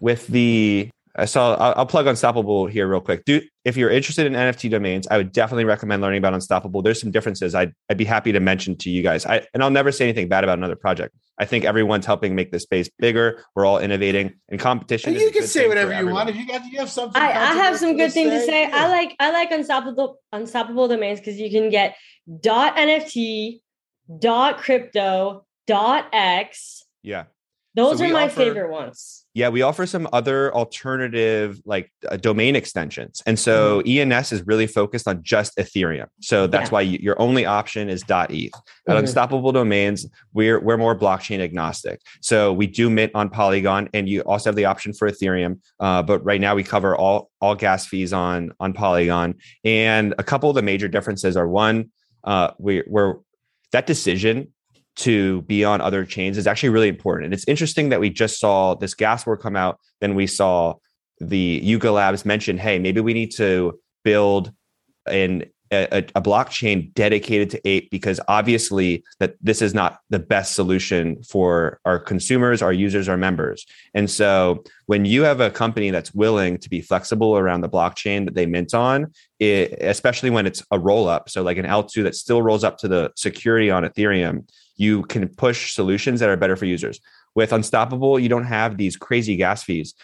with the I saw I'll, I'll plug Unstoppable here real quick. Do if you're interested in NFT domains, I would definitely recommend learning about Unstoppable. There's some differences I'd I'd be happy to mention to you guys. I and I'll never say anything bad about another project. I think everyone's helping make this space bigger. We're all innovating, and competition. And you a can say whatever you everyone. want. If you got, you have something. I, I have some good things to say. Yeah. I like I like unstoppable unstoppable domains because you can get dot NFT, dot crypto, dot X. Yeah. Those So are my offer- favorite ones. Yeah, we offer some other alternative like uh, domain extensions. And so ENS is really focused on just Ethereum. So that's Yeah. why you, your only option is .eth. At Mhm. Unstoppable Domains, we're we're more blockchain agnostic. So we do mint on Polygon and you also have the option for Ethereum. Uh, but right now we cover all all gas fees on on Polygon. And a couple of the major differences are one, uh, we, we're that decision to be on other chains is actually really important. And it's interesting that we just saw this gas war come out. Then we saw the Yuga Labs mention, hey, maybe we need to build an a, a blockchain dedicated to ape because obviously that this is not the best solution for our consumers our users our members. And so when you have a company that's willing to be flexible around the blockchain that they mint on it, especially when it's a roll up so like an l2 that still rolls up to the security on ethereum you can push solutions that are better for users. With unstoppable you don't have these crazy gas fees.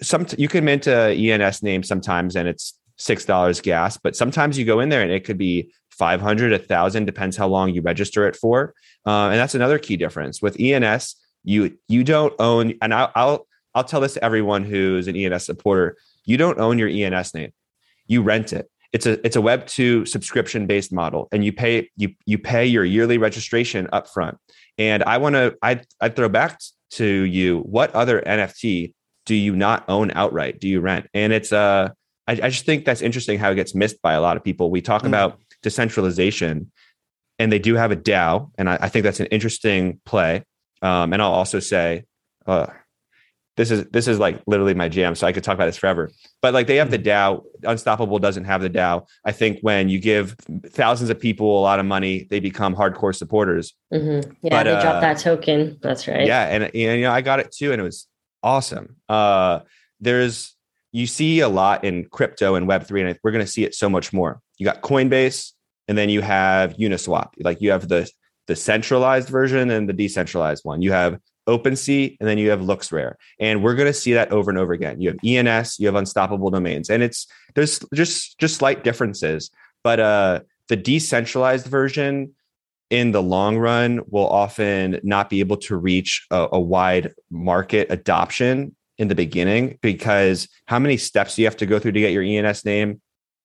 Some you can mint a ens name sometimes and it's six dollars gas but sometimes you go in there and it could be 500 a thousand depends how long you register it for. Uh, and that's another key difference. With ens you you don't own and I'll, I'll i'll tell this to everyone who's an ens supporter you don't own your ens name. You rent it. It's a it's a web 2 subscription based model and you pay you you pay your yearly registration up front and i want to i i throw back to you what other nft do you not own outright? Do you rent? And it's uh I, I just think that's interesting how it gets missed by a lot of people. We talk Mm. about decentralization, and they do have a DAO, and I, I think that's an interesting play. Um, and I'll also say, uh, this is this is like literally my jam, so I could talk about this forever. But like they have the DAO, Unstoppable doesn't have the DAO. I think when you give thousands of people a lot of money, they become hardcore supporters. Mhm. Yeah, But, they uh, dropped that token. That's right. Yeah, and, and you know I got it too, and it was awesome. Uh, there's you see a lot in crypto and Web three, and we're going to see it so much more. You got Coinbase, and then you have Uniswap. Like you have the the centralized version and the decentralized one. You have OpenSea, and then you have LooksRare, and we're going to see that over and over again. You have ENS, you have Unstoppable Domains, and it's there's just just slight differences, but uh, the decentralized version in the long run will often not be able to reach a, a wide market adoption in the beginning because how many steps do you have to go through to get your ENS name?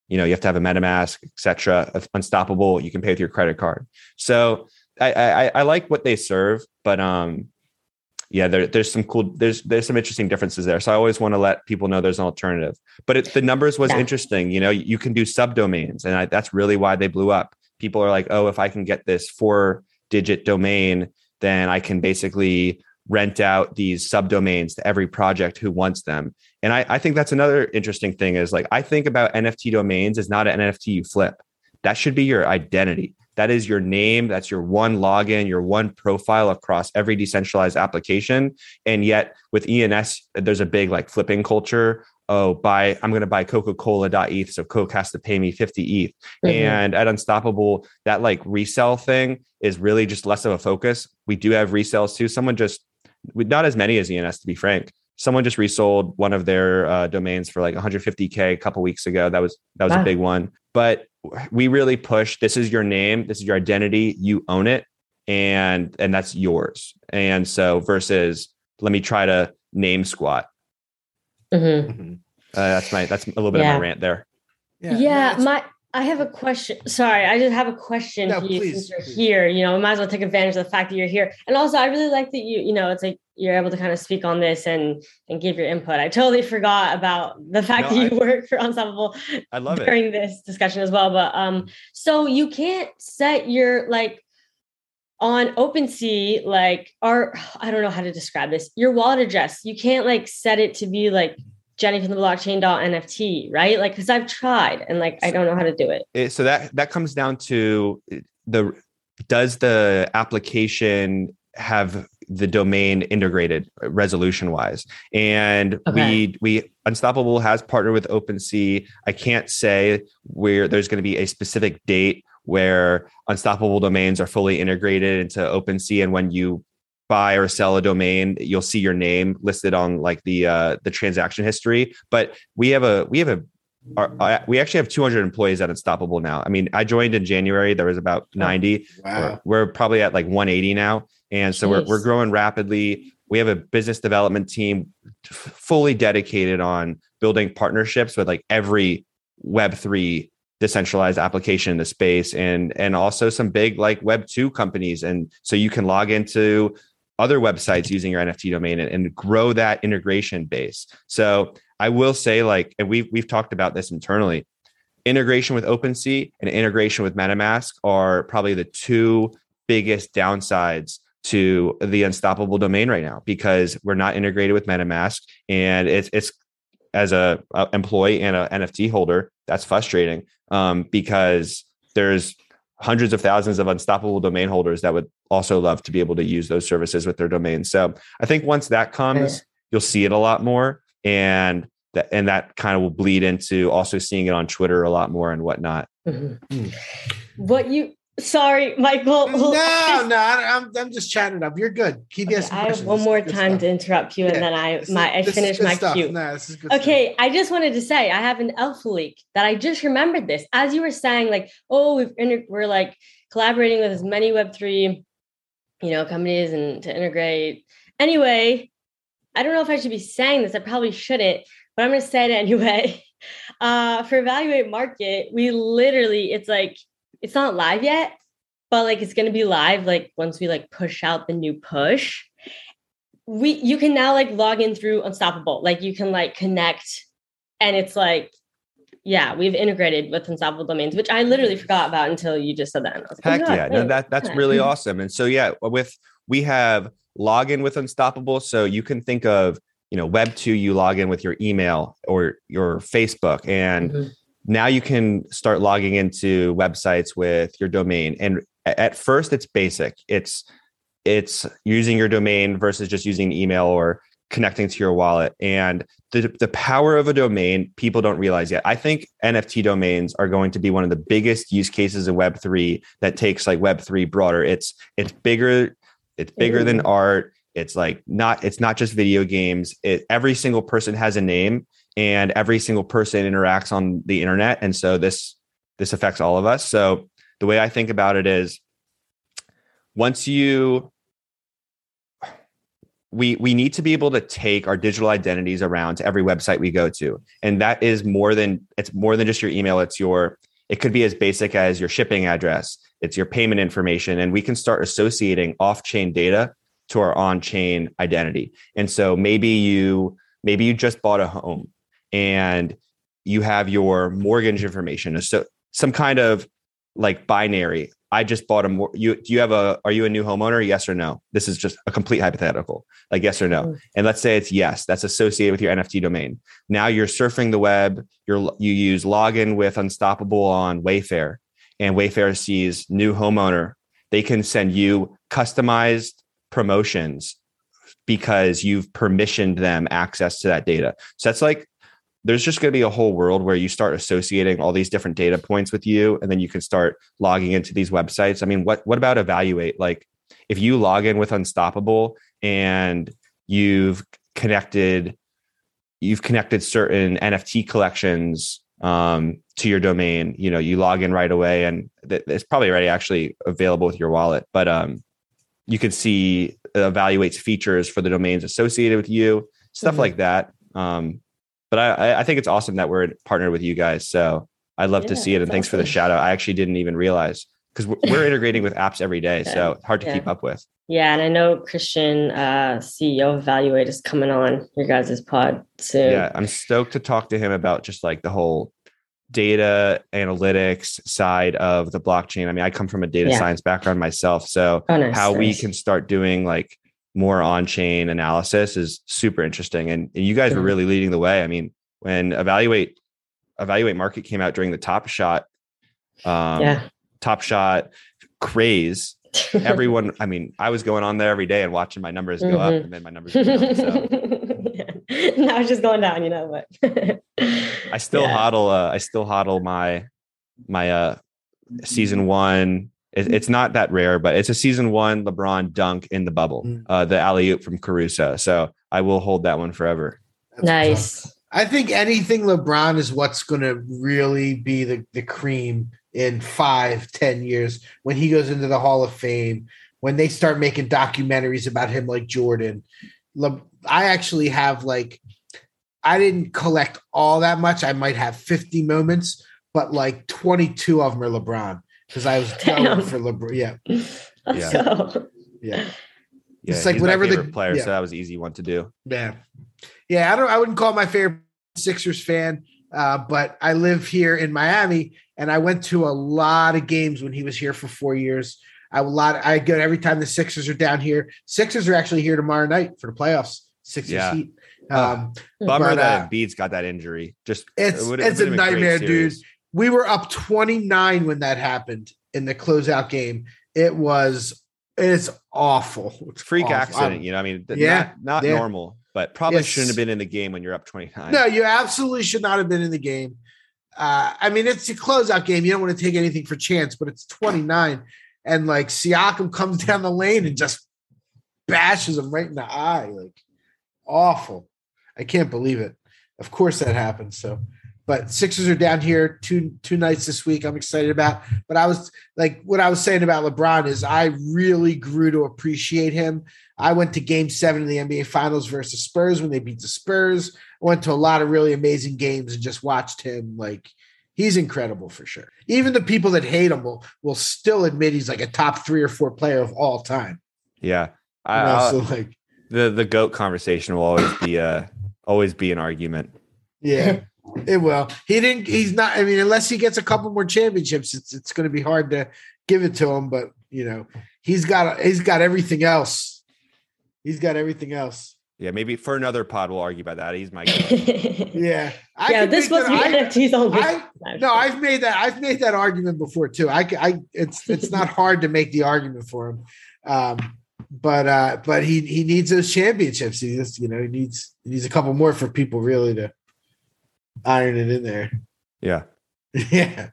You know, you have to have a MetaMask, etc. Unstoppable. You can pay with your credit card. So I, I, I like what they serve, but um, yeah, there, there's some cool, there's there's some interesting differences there. So I always want to let people know there's an alternative. But it, the numbers was Yeah. interesting. You know, you can do subdomains, and I, that's really why they blew up. People are like, oh, if I can get this four digit domain, then I can basically rent out these subdomains to every project who wants them. And I, I think that's another interesting thing is like I think about NFT domains as not an NFT you flip. That should be your identity. That is your name. That's your one login, your one profile across every decentralized application. And yet with ENS, there's a big like flipping culture. Oh, buy, I'm going to buy Coca-Cola.eth. So Coke has to pay me 50 ETH. Mhm. And at Unstoppable, that like resell thing is really just less of a focus. We do have resells too. Someone just, not as many as ENS, to be frank. Someone just resold one of their uh, domains for like 150k a couple weeks ago. That was that was Wow. a big one. But we really push. This is your name. This is your identity. You own it, and and that's yours. And so versus let me try to name squat. Mm-hmm. Uh, that's my that's a little bit Yeah. of my rant there. Yeah, my I have a question. Sorry, I just have a question No, for you please, since you're please. here. You know, we might as well take advantage of the fact that you're here. And also I really like that you, you know, it's like you're able to kind of speak on this and and give your input. I totally forgot about the fact No, that you work for Unstoppable I love it. during this discussion as well. But um, so you can't set your like on OpenSea, like or I don't know how to describe this, your wallet address. You can't like set it to be like Jenny from the blockchain dot NFT, right? Like, because I've tried and like I don't know how to do it. It- so that that comes down to the does the application have the domain integrated resolution wise and Okay. we we unstoppable has partnered with OpenSea. I can't say where there's going to be a specific date where unstoppable domains are fully integrated into OpenSea and when you buy or sell a domain you'll see your name listed on like the uh the transaction history but we have a we have a our, I, we actually have 200 employees at Unstoppable now. I mean, I joined in January. There was about 90. Wow. We're, we're probably at like 180 now, and so we're we're growing rapidly. We have a business development team fully dedicated on building partnerships with like every Web three decentralized application in the space, and and also some big like Web two companies. And so you can log into other websites using your NFT domain and, and grow that integration base. So I will say, like, and we've we've talked about this internally. Integration with OpenSea and integration with MetaMask are probably the two biggest downsides to the unstoppable domain right now because we're not integrated with MetaMask, and it's it's as a, a employee and a NFT holder that's frustrating um, because there's hundreds of thousands of unstoppable domain holders that would also love to be able to use those services with their domains. So I think once that comes, you'll see it a lot more, and that and that kind of will bleed into also seeing it on Twitter a lot more and whatnot. Mhm. What you? Sorry, Michael. No, no, <laughs> I'm I'm just chatting up. You're good. Keep Okay, I have questions. one more time stuff. to interrupt you, and Yeah, then I is- my I finish my stuff. cue. No, good stuff. Okay, I just wanted to say I have an elf leak that I just remembered this as you were saying, like, oh, we've inter- we're like collaborating with as many Web three, you know, companies and to integrate. Anyway, I don't know if I should be saying this. I probably shouldn't, but I'm going to say it <laughs> anyway. Uh, for Evaluate Market, we literally, it's like it's not live yet, but like it's going to be live like once we like push out the new push we you can now like log in through unstoppable like you can like connect and it's like yeah we've integrated with unstoppable domains which i literally forgot about until you just said that and I was like, Heck oh, yeah, no, that that's really <laughs> awesome. And so yeah, with we have login with Unstoppable, so you can think of you know Web two, you log in with your email or your Facebook, and Mhm. Now you can start logging into websites with your domain. And at first, it's basic. It's it's using your domain versus just using email or connecting to your wallet. And the, the power of a domain, people don't realize yet. I think NFT domains are going to be one of the biggest use cases in Web3 that takes like Web3 broader. It's it's bigger, it's bigger than mm-hmm. art. It's like not it's not just video games. It every single person has a name and every single person interacts on the internet. And so this this affects all of us. So the way I think about it is once you we we need to be able to take our digital identities around to every website we go to. And that is more than it's more than just your email. It's your it could be as basic as your shipping address. It's your payment information. And we can start associating off-chain data to our on-chain identity. And so maybe you maybe you just bought a home and you have your mortgage information. So some kind of like binary. I just bought a more you do you have a are you a new homeowner? Yes or no? This is just a complete hypothetical. Like yes or no. Mm. and let's say it's yes. That's associated with your nft domain. Now you're surfing the web. You're you use login with unstoppable on wayfair and wayfair sees new homeowner. They can send you customized promotions because you've permissioned them access to that data. So that's like there's just going to be a whole world where you start associating all these different data points with you and then you can start logging into these websites i mean what what about evaluate like if you log in with unstoppable and you've connected you've connected certain nft collections um, to your domain you know you log in right away and th- it's probably already actually available with your wallet but um, you can see evaluates features for the domains associated with you, stuff Mhm. like that. Um, but I- I, think it's awesome that we're partnered with you guys. So I'd love to see it. And thanks for the awesome. shout out. I actually didn't even realize because we're, we're <laughs> integrating with apps every day. So hard to Yeah. keep up with. Yeah, and I know Christian, uh, CEO of Evaluate, is coming on your guys' pod soon. Yeah. I'm stoked to talk to him about just like the whole data analytics side of the blockchain. I mean, I come from a data Yeah. science background myself. So Oh, nice, how we can start doing like more on-chain analysis is super interesting. And, and you guys were really leading the way. I mean, when evaluate evaluate market came out during the top shot, um, yeah. top shot craze, <laughs> everyone, I mean, I was going on there every day and watching my numbers go up Mhm. and then my numbers go down. So yeah. <laughs> Now it's just going down, you know, but I still <laughs> Yeah. hodl, uh, I still hodl my, my, uh, season one. It, it's not that rare, but it's a season one LeBron dunk in the bubble, Mm. uh, the alley oop from Caruso. So I will hold that one forever. That's what's up. nice. I think anything LeBron is what's going to really be the, the cream in five, ten years when he goes into the Hall of Fame, when they start making documentaries about him like Jordan. Le, I actually have like, I didn't collect all that much. I might have 50 moments, but like 22 of them are LeBron because I was <laughs> going for LeBron. Yeah. Let's <laughs> Yeah. go. Yeah. Yeah, It's like he's my whatever the- favorite player, yeah. so that was an easy one to do. Yeah. Yeah. I don't, I wouldn't call my favorite Sixers fan, uh, but I live here in Miami and I went to a lot of games when he was here for four years. I would lot, I go every time the Sixers are down here. Sixers are actually here tomorrow night for the playoffs. Sixers Yeah. Heat. Uh, Um, Bummer But, that uh, Embiid's got that injury. Just it's it it's a would've nightmare, dude. We were up 29 when that happened in the closeout game. It was it's awful. It's Freak awful. accident, I'm- you know. I mean, Yeah, not, not yeah. normal, but probably shouldn't have been in the game when you're up 29. No, you absolutely should not have been in the game. Uh, I mean, it's a closeout game. You don't want to take anything for chance, but it's 29. And like Siakam comes <laughs> down the lane and just bashes him right in the eye. Like awful. I can't believe it. Of course that happened. So, but Sixers are down here two two nights this week. I'm excited about. But I was like, what I was saying about LeBron is I really grew to appreciate him. I went to Game Seven of the NBA Finals versus Spurs when they beat the Spurs. I went to a lot of really amazing games and just watched him. Like he's incredible for sure. Even the people that hate him will will still admit he's like a top three or four player of all time. Yeah, You I, know, so like, the the goat conversation will always be uh always be an argument. yeah, it will. He didn't. He's not. I mean, unless he gets a couple more championships, it's it's going to be hard to give it to him. But you know, he's got he's got everything else. He's got everything else. Yeah, maybe for another pod we'll argue about that. He's my goat. <laughs> Yeah, I yeah, this think was the that I- <laughs> NFTs only. I no, I've made that. I've made that argument before too. I, I, it's it's not <laughs> hard to make the argument for him, um, but uh, but he he needs those championships. He just you know he needs he needs a couple more for people really to iron it in there. Yeah. <laughs> yeah.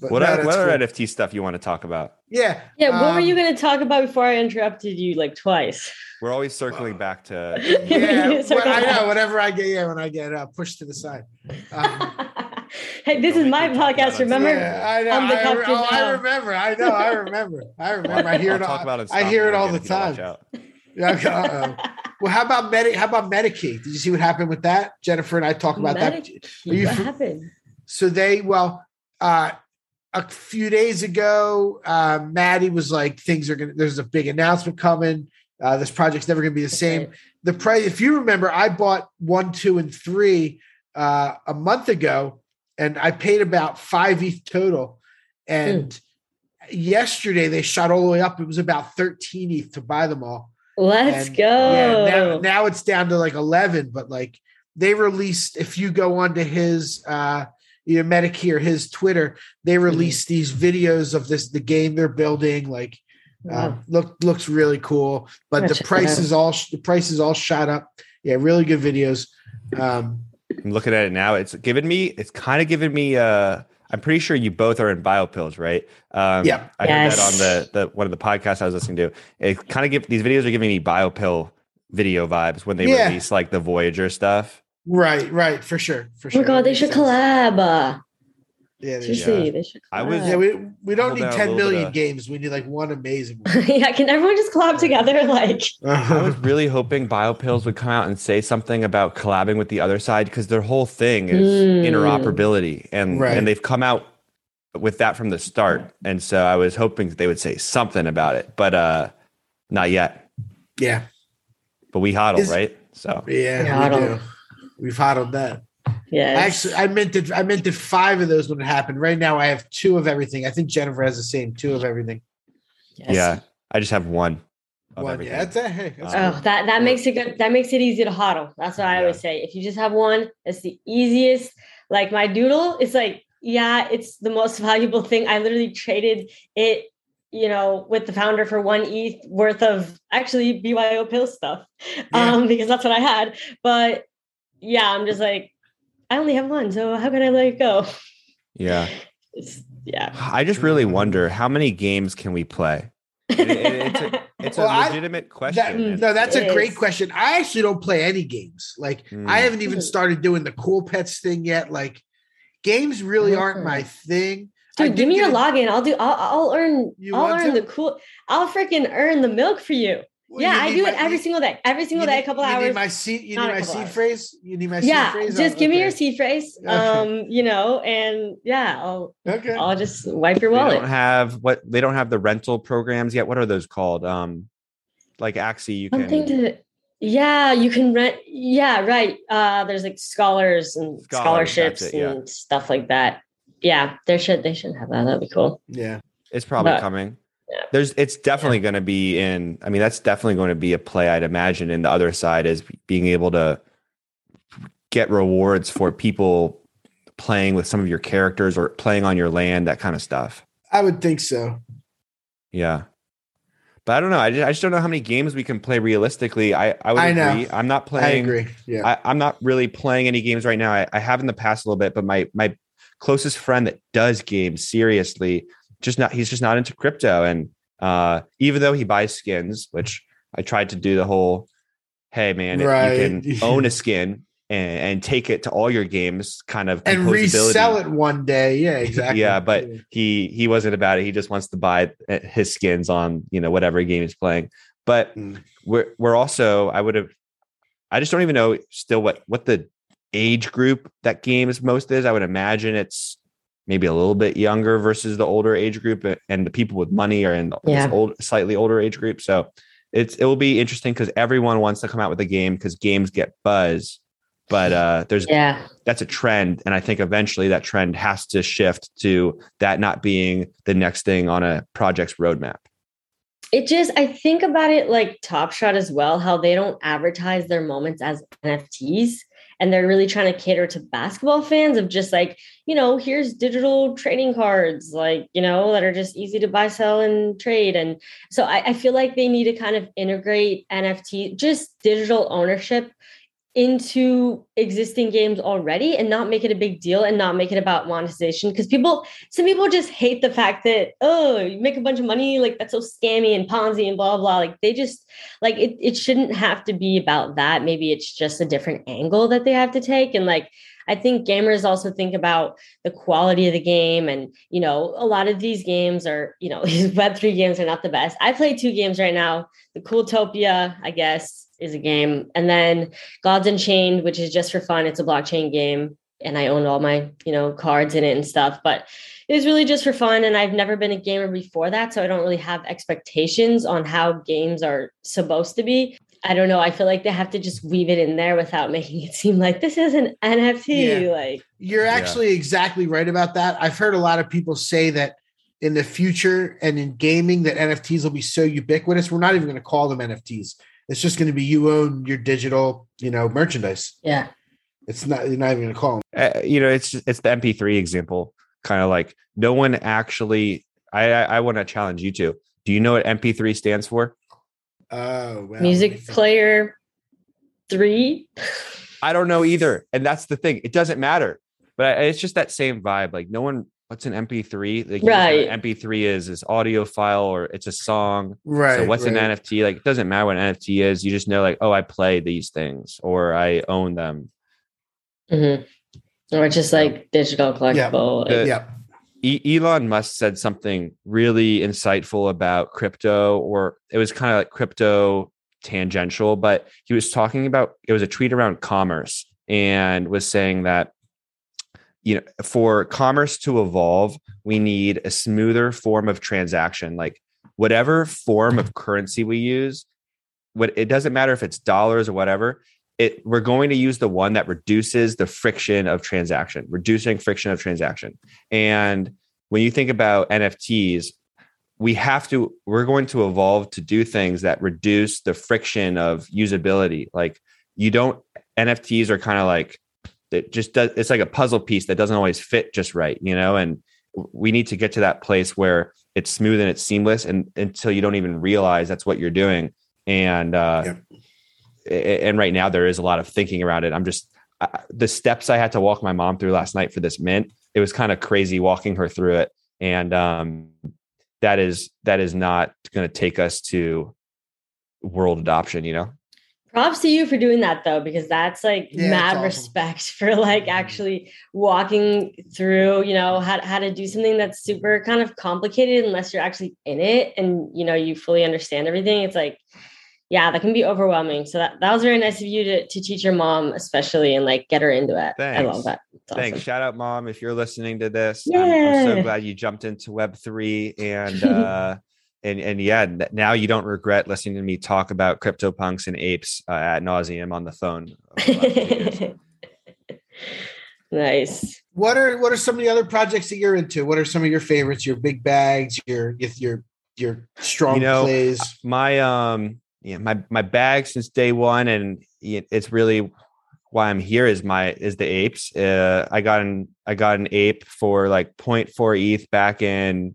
But What, no, o- that's what other cool. NFT stuff you want to talk about? Yeah. yeah, what were um, you going to talk about before I interrupted you like twice? We're always circling back to <laughs> Yeah, <laughs> Circle but I know. Whenever I get yeah, when I get uh, pushed to the side. Um, hey, this is my me talk about podcast. Remember? Yeah, I know. I'm the I, captain oh, I remember. I know. I remember. I remember. I hear I'll it. talk all, about it. I hear it all the time. Yeah, okay, uh-oh. Well, how about Medi- How about Medicaid? Did you see what happened with that? Jennifer and I talk about that. Medicaid, you what happened? So they, well, uh, a few days ago, uh, Maddie was like, "Things are gonna. There's a big announcement coming. Uh, this project's never gonna be the same." The price, if you remember, I bought one, two, and three uh, a month ago, and I paid about five ETH total. And yesterday they shot all the way up. It was about 13 ETH to buy them all. Let's And, go. Yeah, now, now it's down to like 11, but like they released, if you go onto his, uh, you know, Medicare, his Twitter, they Mm-hmm. released these videos of this, the game they're building. Like, uh, Wow. look, looks really cool, but I'll the check that price is all, the price is all shot up. Yeah, really good videos. Um, I'm looking at it now. It's given me. It's kind of given me. Uh, I'm pretty sure you both are in BYOPills, right? Um, Yeah. I heard that on the the one of the podcasts I was listening to. It kind of give these videos are giving me BYOPill video vibes when they Yeah. release like the Voyager stuff. right, right, for sure, for Oh sure. my god, they should sense. collab. Yeah, they Seriously, Yeah. they should. I was- Yeah, we, we don't need down a 10 little bit million of- games. We need like one amazing <laughs> one. yeah, can everyone just collab together? <laughs> Like, I was really hoping BYOPills would come out and say something about collabing with the Otherside because their whole thing is Mm. interoperability, and Right. and they've come out with that from the start. And so I was hoping that they would say something about it, but uh, not yet. yeah. But we hodl, Is- right? So Yeah, Yeah, we do. We've hodled that. Yeah. Actually, I meant it. I meant it five of those when it happened. Right now, I have two of everything. I think Jennifer has the same two of everything. yes. yeah, I just have one. Of One, everything. yeah, that's, a- hey, that's Uh, Oh, that that makes it good. That makes it easy to hodl. That's what I always say. If you just have one, it's the easiest. Like my doodle, it's like, yeah, it's the most <laughs> valuable thing. I literally traded it, you know, with the founder for one ETH worth of actually BYO pill stuff. Yeah. Um, because that's what I had. But yeah, I'm just like, I only have one, so how can I let it go? yeah. <laughs> It's yeah. I just really wonder how many games can we play. It- it- it's a, <laughs> it's Well, a I- legitimate That, question. and- no, that's a great is. question. I actually don't play any games. Like Hmm. I haven't even Mm. started doing the cool pets thing yet. Like games really aren't my thing. Dude, give me your login. I'll do. I'll, I'll earn. You I'll earn to? the cool. I'll freaking earn the milk for you. Well, yeah, I do my- it every you- single day. Every single you day, need- a couple you hours. Need my seed. You need my couple seed hours. phrase. You need my yeah, seed phrase. just Oh, give me your okay. seed phrase. <laughs> Okay. Um, you know, and yeah, I'll Okay. I'll just wipe your wallet. they don't have what they don't have the rental programs yet. What are those called? Um, like Axie, you can. To. Yeah, you can rent. Yeah, right. Uh, there's like scholars and Scholars, scholarships it, yeah. and stuff like that. Yeah, there should they should have that. That'd be cool. Yeah. It's probably But- coming. Yeah. There's it's definitely going to be in I mean that's definitely going to be a play I'd imagine and the other side is being able to get rewards for people playing with some of your characters or playing on your land that kind of stuff. I would think so. Yeah. But I don't know. I just, I just don't know how many games we can play realistically. I, I would I know. agree. I'm not playing. i agree yeah I, i'm not really playing any games right now. I, I have in the past a little bit, but my my closest friend that does games seriously, just not he's just not into crypto. And uh, even though he buys skins, which I tried to do the whole, hey man, Right. you can <laughs> own a skin and, and take it to all your games, kind of and resell it one day. Yeah, <laughs> exactly. Yeah, but he he wasn't about it. He just wants to buy uh, his skins on you know whatever game he's playing. But Mm. we're we're also I would have I just don't even know still what what the age group that game is most is. I would imagine it's maybe a little bit younger versus the older age group, and the people with money are in Yeah. this old slightly older age group. So it's it will be interesting because everyone wants to come out with a game because games get buzz. But uh, there's Yeah, that's a trend and i think eventually that trend has to shift to that not being the next thing on a project's roadmap it just I think about it like Top Shot as well. How they don't advertise their moments as NFTs. And they're really trying to cater to basketball fans of just like, you know, here's digital trading cards, like, you know, that are just easy to buy, sell, and trade. And so I, I feel like they need to kind of integrate NFT, just digital ownership into existing games already and not make it a big deal and not make it about monetization because people some people just hate the fact that oh you make a bunch of money like that's so scammy and ponzi and blah blah like they just like it, it shouldn't have to be about that maybe it's just a different angle that they have to take and like I think gamers also think about the quality of the game. And, you know, a lot of these games are, you know, <laughs> these Web3 games are not the best. I play two games right now. The Cooltopia, I guess, is a game. And then Gods Unchained, which is just for fun. It's a blockchain game. And I own all my, you know, cards in it and stuff. But it was really just for fun. And I've never been a gamer before that. So I don't really have expectations on how games are supposed to be. I don't know. I feel like they have to just weave it in there without <laughs> making it seem like this is an NFT. Yeah. Like You're actually exactly right about that. I've heard a lot of people say that in the future and in gaming that NFTs will be so ubiquitous. We're not even going to call them NFTs. It's just going to be you own your digital, you know, merchandise. Yeah. It's not you're not even going to call them. uh, you know it's it's the mp3 example kind of like no one actually i i, I want to challenge you to do you know what mp3 stands for Oh, well, music player three. i don't know either and that's the thing it doesn't matter but I, it's just that same vibe like no one what's an mp3 like you just know Right. what mp3 is is audio file or it's a song Right. so what's right. an nft like it doesn't matter what an nft is you just know like oh i play these things or i own them Mhm. or just like digital collectible. The- yeah. E- Elon Musk said something really insightful about crypto, or it was kind of like crypto tangential, but he was talking about it was a tweet around commerce and was saying that you know for commerce to evolve, we need a smoother form of transaction, like whatever form of currency we use. What it doesn't matter if it's dollars or whatever. It, we're going to use the one that reduces the friction of transaction, reducing friction of transaction. And when you think about NFTs, we have to, we're going to evolve to do things that reduce the friction of usability. Like you don't, NFTs are kind of like, it just does, it's like a puzzle piece that doesn't always fit just right, you know? And we need to get to that place where it's smooth and it's seamless and until you don't even realize that's what you're doing. And, uh, Yeah. and right now there is a lot of thinking around it. I'm just, I- the steps I had to walk my mom through last night for this mint, it was kind of crazy walking her through it. And um, that is that is not going to take us to world adoption. You know, Props to you for doing that though, because that's like Yeah, mad awesome. respect <laughs> for like actually walking through, you know, how, how to do something that's super kind of complicated unless you're actually in it and you know you fully understand everything. It's like, yeah, that can be overwhelming. So that, that was very nice of you to to teach your mom, especially and like get her into it. I love that. It's thanks. awesome. Shout out, mom, if you're listening to this. I'm, I'm so glad you jumped into Web three and. <laughs> uh And, and yeah, now you don't regret listening to me talk about CryptoPunks and apes uh, at nauseum on the phone. the last few years. <laughs> nice. What are what are some of the other projects that you're into? What are some of your favorites? Your big bags, your your your, your strong You know, plays. my um yeah my my bag since day one and it's really why i'm here is my is the apes uh i got an i got an ape for like 0.4 eth back in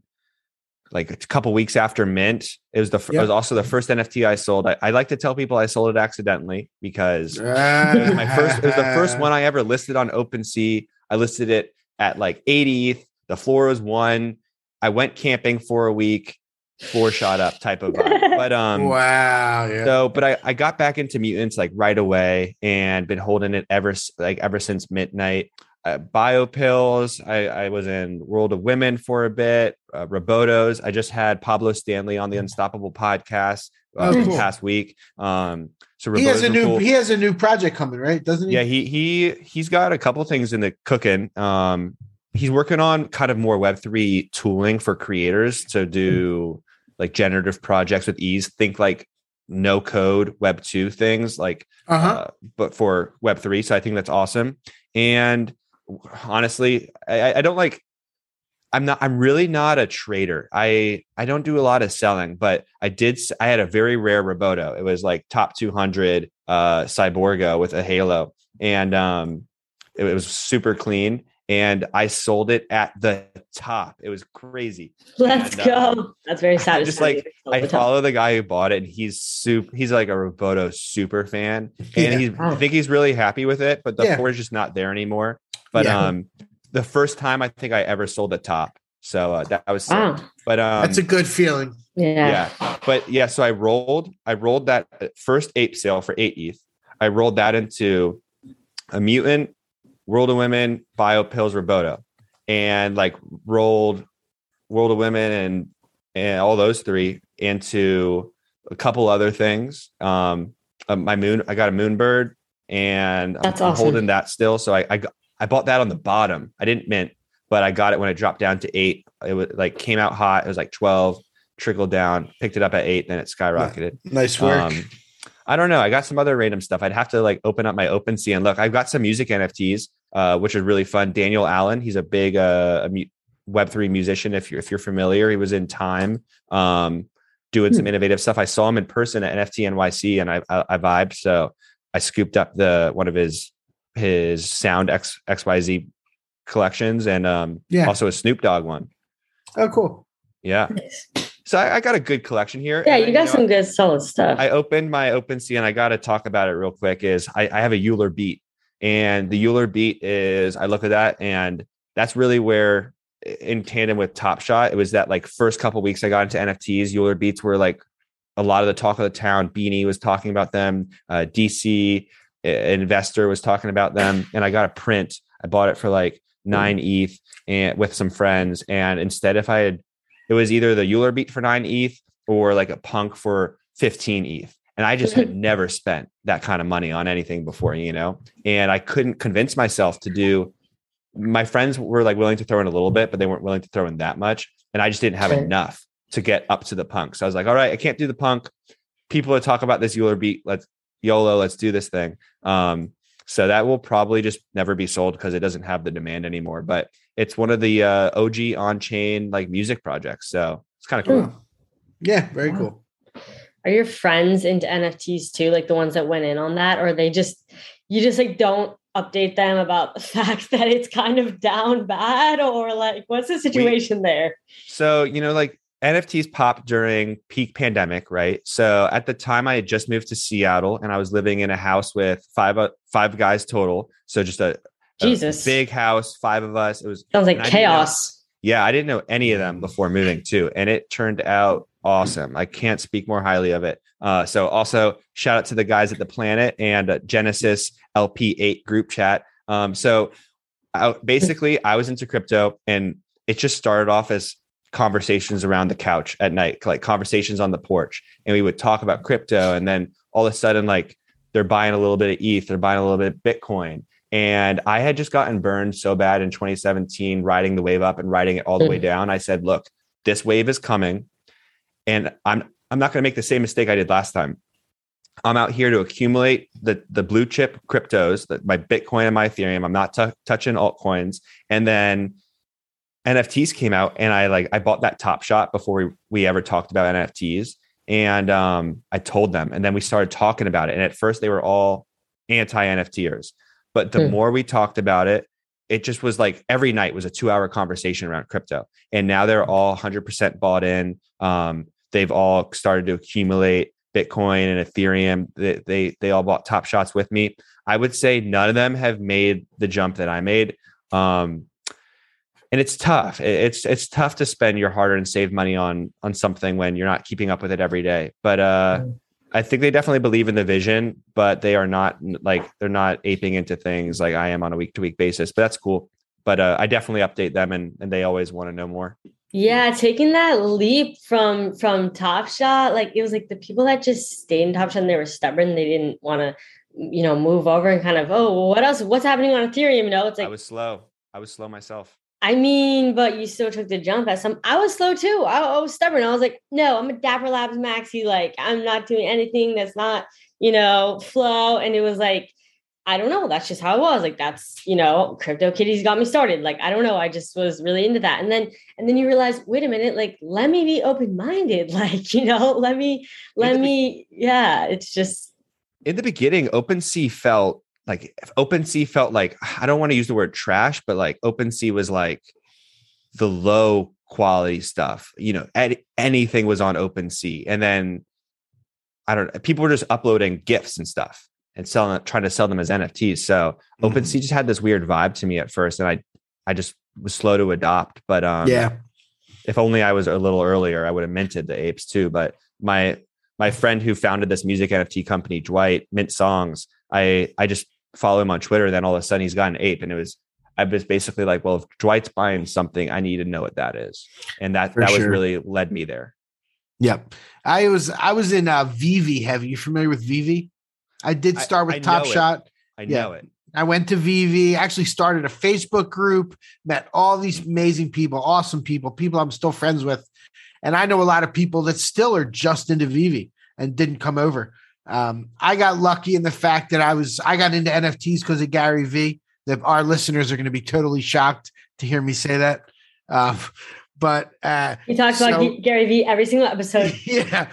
like a couple weeks after mint it was the fir- it was also the first nft i sold I, I like to tell people i sold it accidentally because <laughs> it was my first it was the first one i ever listed on OpenSea. i listed it at like 80 the floor was one i went camping for a week four shot up type of vibe <laughs> but um wow. Yeah. so, but I, I got back into mutants like right away and been holding it ever like ever since midnight. Uh, BYOPills. I, I was in World of Women for a bit. Uh, Robotos. I just had Pablo Stanley on the Unstoppable podcast uh, Oh, cool. past week. Um, so he has a new cool. he has a new project coming, right? Doesn't he? Yeah, he he he's got a couple things in the cooking. Um, he's working on kind of more Web three tooling for creators to do like generative projects with ease. Think like no code Web two things, like Uh-huh. uh, but for Web three. So I think that's awesome. And honestly, I, I don't like. I'm not. I'm really not a trader. I I don't do a lot of selling, but I did. I had a very rare Roboto. It was like top 200 uh, Cyborgo with a Halo, and um, it, was super clean. And I sold it at the top. It was crazy. Let's And, uh, go. That's very <laughs> satisfying. just like I the time. follow the guy who bought it, and he's super. He's like a Roboto super fan, and Yeah. he's I think he's really happy with it. But the Yeah. four is just not there anymore. But Yeah. um, the first time I think I ever sold a top, so uh, that I was. sick. Wow. But um, That's a good feeling. Yeah. yeah. But yeah, so I rolled. I rolled that first ape sale for eight ETH. I rolled that into a mutant, World of Women, BYOPills, Roboto, and like rolled World of Women and and all those three into a couple other things. Um, uh, my moon, I got a moonbird, and I'm- That's I'm, awesome. holding that still. So I, I got, I bought that on the bottom. I didn't mint, but I got it when it dropped down to eight. It was like came out hot. It was like twelve, trickled down, picked it up at eight, then it skyrocketed. Nice work. Um, I don't know. I got some other random stuff. I'd have to like open up my OpenSea and look. I've got some music NFTs, uh, which are really fun. Daniel Allan, he's a big uh, Web three musician. If you're if you're familiar, he was in Time, um, doing some innovative stuff. I saw him in person at NFT NYC, and I I, I vibed. So I scooped up the one of his his Sound X XYZ collections, and um, Yeah. also a Snoop Dogg one. oh, cool. Yeah. Nice. So I, I got a good collection here. Yeah, you then, got know, some good solid stuff. I opened my OpenSea and I got to talk about it real quick. Is I, I have a Euler beat, and the Euler beat is I look at that and that's really where, in tandem with Top Shot, it was that like first couple weeks I got into NFTs. Euler beats were like a lot of the talk of the town. Beanie was talking about them. Uh, DC uh, investor was talking about them, and I got a print. I bought it for like nine ETH and with some friends. And instead, if I had, it was either the Euler beat for nine ETH or like a punk for 15 ETH. And I just had <laughs> never spent that kind of money on anything before, you know? And I couldn't convince myself to do, my friends were like willing to throw in a little bit, but they weren't willing to throw in that much. And I just didn't have enough to get up to the punk. So I was like, all right, I can't do the punk. People are talk about this Euler beat. Let's YOLO, let's do this thing. Um, so that will probably just never be sold because it doesn't have the demand anymore. But it's one of the uh, OG on chain like music projects. So it's kind of cool. Oh. Yeah, very wow. cool. Are your friends into NFTs too? Like the ones that went in on that, or they just you just like don't update them about the <laughs> fact that it's kind of down bad, or like what's the situation we, there? So you know, like NFTs popped during peak pandemic, right? So at the time, I had just moved to Seattle, and I was living in a house with five uh, five guys total. So just a, Jesus a big house, five of us. It was sounds like chaos. yeah, I didn't know any of them before moving too, and it turned out awesome. I can't speak more highly of it. Uh, so also shout out to the guys at the Planet and uh, Genesis LP8 group chat. Um, so I, basically, I was into crypto, and it just started off as conversations around the couch at night, like conversations on the porch. And we would talk about crypto. And then all of a sudden, like they're buying a little bit of ETH, they're buying a little bit of Bitcoin. And I had just gotten burned so bad in 2017, riding the wave up and riding it all the way mm. down. I said, look, this wave is coming. And I'm I'm not going to make the same mistake I did last time. I'm out here to accumulate the the blue chip cryptos, that my Bitcoin and my Ethereum. I'm not t- touching altcoins. And then NFTs came out and I like I bought that top shot before we, we ever talked about NFTs. And um, I told them, and then we started talking about it. And at first they were all anti-NFTers. But the hmm. more we talked about it, it just was like every night was a two-hour conversation around crypto. And now they're all 100% bought in. Um, they've all started to accumulate Bitcoin and Ethereum. They, they they all bought top shots with me. I would say none of them have made the jump that I made. Um, and it's tough. It's it's tough to spend your hard-earned save money on on something when you're not keeping up with it every day. But uh, mm. I think they definitely believe in the vision, but they are not like they're not aping into things like I am on a week to week basis. But that's cool. But uh, I definitely update them, and and they always want to know more. Yeah, taking that leap from from Top Shot, like it was like the people that just stayed in Top Shot and they were stubborn. They didn't want to, you know, move over and kind of, oh, what else? What's happening on Ethereum? You know, it's like I was slow. I was slow myself. I mean, but you still took the jump at some. I was slow too. I, I, was stubborn. I was like, no, I'm a Dapper Labs maxi. Like, I'm not doing anything that's not, you know, flow. And it was like, I don't know. That's just how it was. Like, that's, you know, Crypto Kitties got me started. Like, I don't know. I just was really into that. And then, and then you realize, wait a minute, like, let me be open minded. <laughs> Like, you know, let me, let me, yeah, it's just. In the beginning, OpenSea felt like if OpenSea felt like I don't want to use the word trash, but like OpenSea was like the low quality stuff. You know, anything was on OpenSea, and then I don't. know, People were just uploading gifs and stuff and selling, trying to sell them as NFTs. So mm-hmm. OpenSea just had this weird vibe to me at first, and I I just was slow to adopt. But um, yeah, if only I was a little earlier, I would have minted the apes too. But my my friend who founded this music NFT company, Dwight Mint Songs, I I just follow him on Twitter. Then all of a sudden he's got an ape, and it was I was basically like, well, if Dwight's buying something, I need to know what that is, and that For that sure. was really led me there. Yep, I was I was in uh, VeVe. Have you familiar with VeVe? I did start with I, I Top Shot. I yeah. know it. I went to VeVe, actually started a Facebook group, met all these amazing people, awesome people, people I'm still friends with. And I know a lot of people that still are just into VeVe and didn't come over. Um, I got lucky in the fact that I was I got into NFTs because of Gary V. That our listeners are going to be totally shocked to hear me say that. Um, <laughs> but uh, he talks so, about Gary V every single episode. <laughs> Yeah,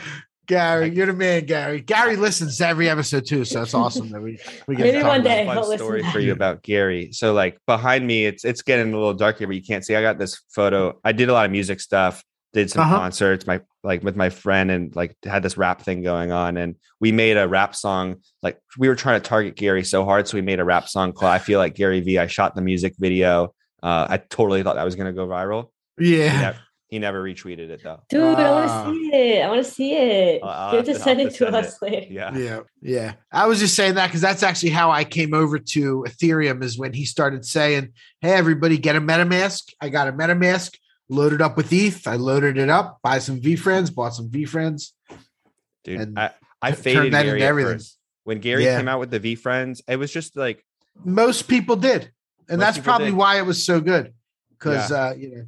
Gary, you're the man, Gary. Gary listens to every episode too, so it's awesome that we we get maybe one day. Fun story for you about Gary. So like behind me, it's it's getting a little darker, but you can't see. I got this photo. I did a lot of music stuff did some uh-huh. concerts my like with my friend and like had this rap thing going on and we made a rap song like we were trying to target gary so hard so we made a rap song called i feel like gary v i shot the music video uh, i totally thought that was going to go viral yeah that, He never retweeted it though. Dude, I want Ah. to see it. I want to see it. I'll- I'll you have have to to- send it to to send us later. Yeah. Yeah, yeah. I was just saying that because that's actually how I came over to Ethereum is when he started saying, "Hey, everybody, get a MetaMask." I got a MetaMask loaded up with ETH. I loaded it up, buy some VeeFriends, bought some VeeFriends. Dude, And I, I t- faded that Gary into everything. When Gary Yeah. came out with the VeeFriends, it was just like Most people did, and Most that's probably did. why it was so good. Because Yeah. uh, you know,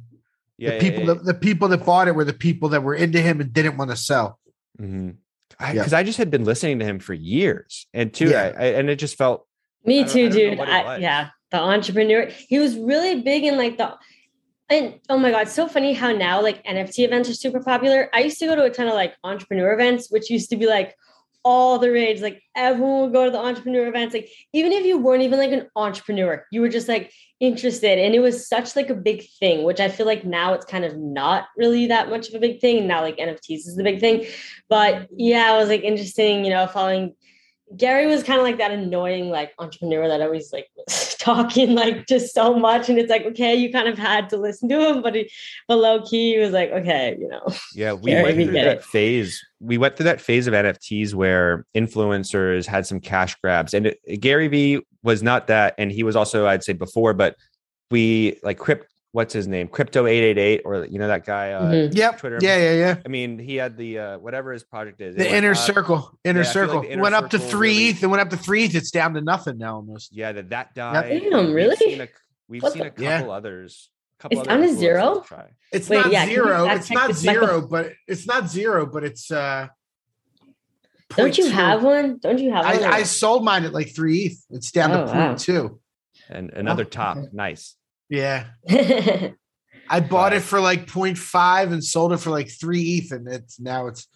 yeah, the people that the people that bought it were the people that were into him and didn't want to sell. because Yeah. I, just had been listening to him for years, and too, Yeah. I, I, and it just felt Me I too, don't dude. I, yeah, the entrepreneur. He was really big in like the and oh my god, it's so funny how now like NFT events are super popular. I used to go to a ton of like entrepreneur events, which used to be like all the rage. Like everyone would go to the entrepreneur events. Like even if you weren't even like an entrepreneur, you were just like interested, and it was such like a big thing. Which I feel like now it's kind of not really that much of a big thing. Now like NFTs is the big thing, but yeah, it was like interesting. You know, following Gary was kind of like that annoying like entrepreneur that always like <laughs> was talking like just so much, and it's like okay, you kind of had to listen to him, but he, but low key he was like okay, you know, Yeah, <laughs> we Gary, went we through get that it. phase. We went through that phase of NFTs where influencers had some cash grabs, and it, Gary Vee was not that, and he was also, I'd say, before. But we like crypt. What's his name? Crypto eight eight eight, or you know that guy. Uh, Mhm. Yep. Twitter. Yeah, yeah, yeah. I mean, he had the uh, whatever his project is. The inner up. circle, inner Yeah, I feel like circle. inner went up to circle three really- ETH. It went up to three ETH. It's down to nothing now almost. Yeah, that that died. Damn, We've really? seen a, we've seen the- a couple Yeah. others. Couple It's other down to zero? It's Wait, not yeah, zero. It's not this, Michael? zero, but it's not zero, but it's uh. don't you 0.2. have one? Don't you have one? I, I sold mine at like three ETH. It's down Oh, to wow. point two. And another Oh, top, okay. nice. Yeah. <laughs> I bought But- it for like 0.5 and sold it for like three ETH, and it's now it's.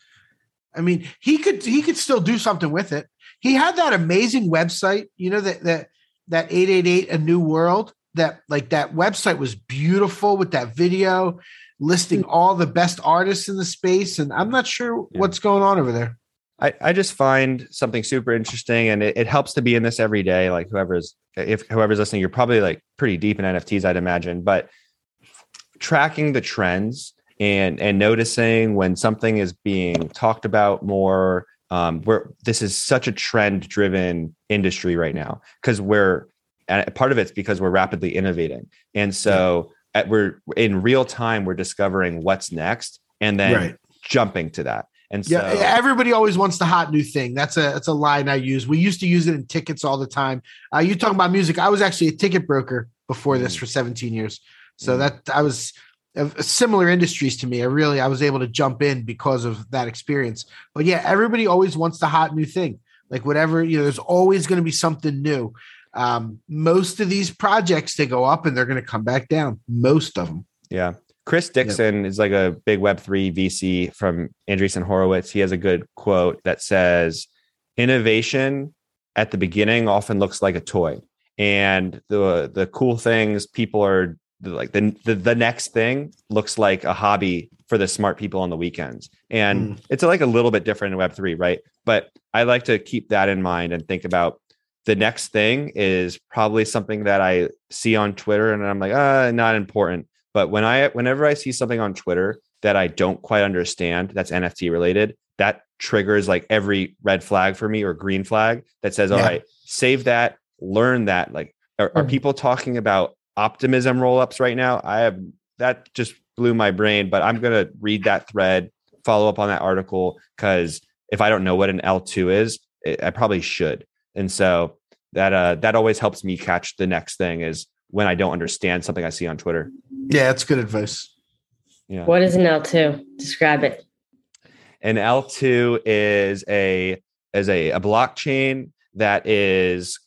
I mean, he could he could still do something with it. He had that amazing website, you know that that that eight eight eight a new world. That like that website was beautiful with that video listing hmm. all the best artists in the space, and I'm not sure Yeah. what's going on over there. I, I just find something super interesting and it, it helps to be in this every day. Like whoever's if whoever's listening, you're probably like pretty deep in NFTs, I'd imagine. But tracking the trends and and noticing when something is being talked about more. Um, we're this is such a trend driven industry right now because we're and part of it's because we're rapidly innovating. And so at, we're in real time, we're discovering what's next and then Right. jumping to that. And so Yeah, everybody always wants the hot new thing. That's a that's a line I use. We used to use it in tickets all the time. Uh, you talking about music? I was actually a ticket broker before this Mm. for 17 years. So Mm. that I was of similar industries to me. I really I was able to jump in because of that experience. But yeah, everybody always wants the hot new thing. Like whatever you know, there's always going to be something new. Um, most of these projects they go up and they're going to come back down. Most of them. Yeah. Chris Dixon is like a big Web3 VC from Andreessen Horowitz. He has a good quote that says, Innovation at the beginning often looks like a toy. And the the cool things people are like the, the the next thing looks like a hobby for the smart people on the weekends. And it's like a little bit different in Web3, right? But I like to keep that in mind and think about the next thing is probably something that I see on Twitter and I'm like, uh, not important. But when I whenever I see something on Twitter that I don't quite understand that's NFT related, that triggers like every red flag for me or green flag that says, all Yeah. right, save that, learn that. Like, are, are Mhm. people talking about optimism roll-ups right now? I have that just blew my brain, but I'm gonna read that thread, follow up on that article because if I don't know what an L2 is, it, I probably should. And so that uh that always helps me catch the next thing is when I don't understand something I see on Twitter. Yeah, that's good advice. Yeah. What is an L2? Describe it. An L2 is a is a, a blockchain that is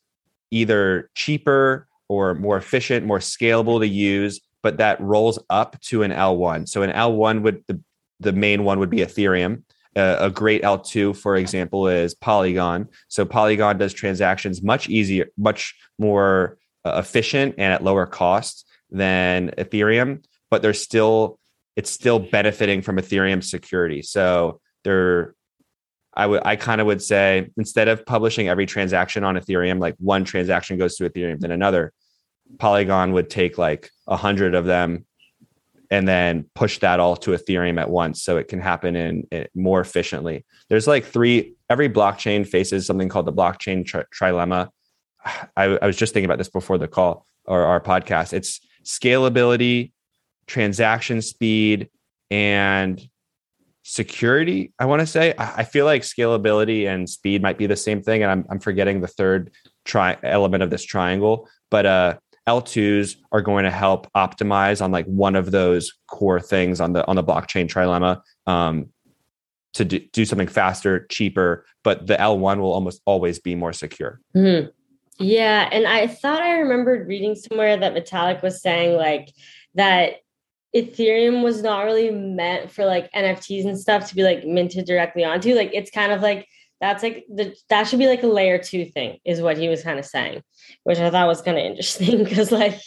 either cheaper or more efficient, more scalable to use, but that rolls up to an L1. So an L1 would the, the main one would be Ethereum. Uh, a great L2, for example, is Polygon. So Polygon does transactions much easier, much more uh, efficient and at lower cost than Ethereum, but they're still it's still benefiting from Ethereum security. So they're I would I kind of would say instead of publishing every transaction on Ethereum, like one transaction goes to Ethereum, then another, Polygon would take like a hundred of them and then push that all to Ethereum at once so it can happen in, in more efficiently. There's like three, every blockchain faces something called the blockchain tri- trilemma. <sighs> I, I was just thinking about this before the call or our podcast. It's scalability, transaction speed, and security. I want to say I, feel like scalability and speed might be the same thing, and I'm I'm forgetting the third tri- element of this triangle. But uh, L2s are going to help optimize on like one of those core things on the on the blockchain trilemma um, to do, do something faster, cheaper. But the L1 will almost always be more secure. Mm-hmm. Yeah, and I thought I remembered reading somewhere that Vitalik was saying like that Ethereum was not really meant for like NFTs and stuff to be like minted directly onto. Like it's kind of like that's like the that should be like a layer two thing, is what he was kind of saying, which I thought was kind of <laughs> interesting because like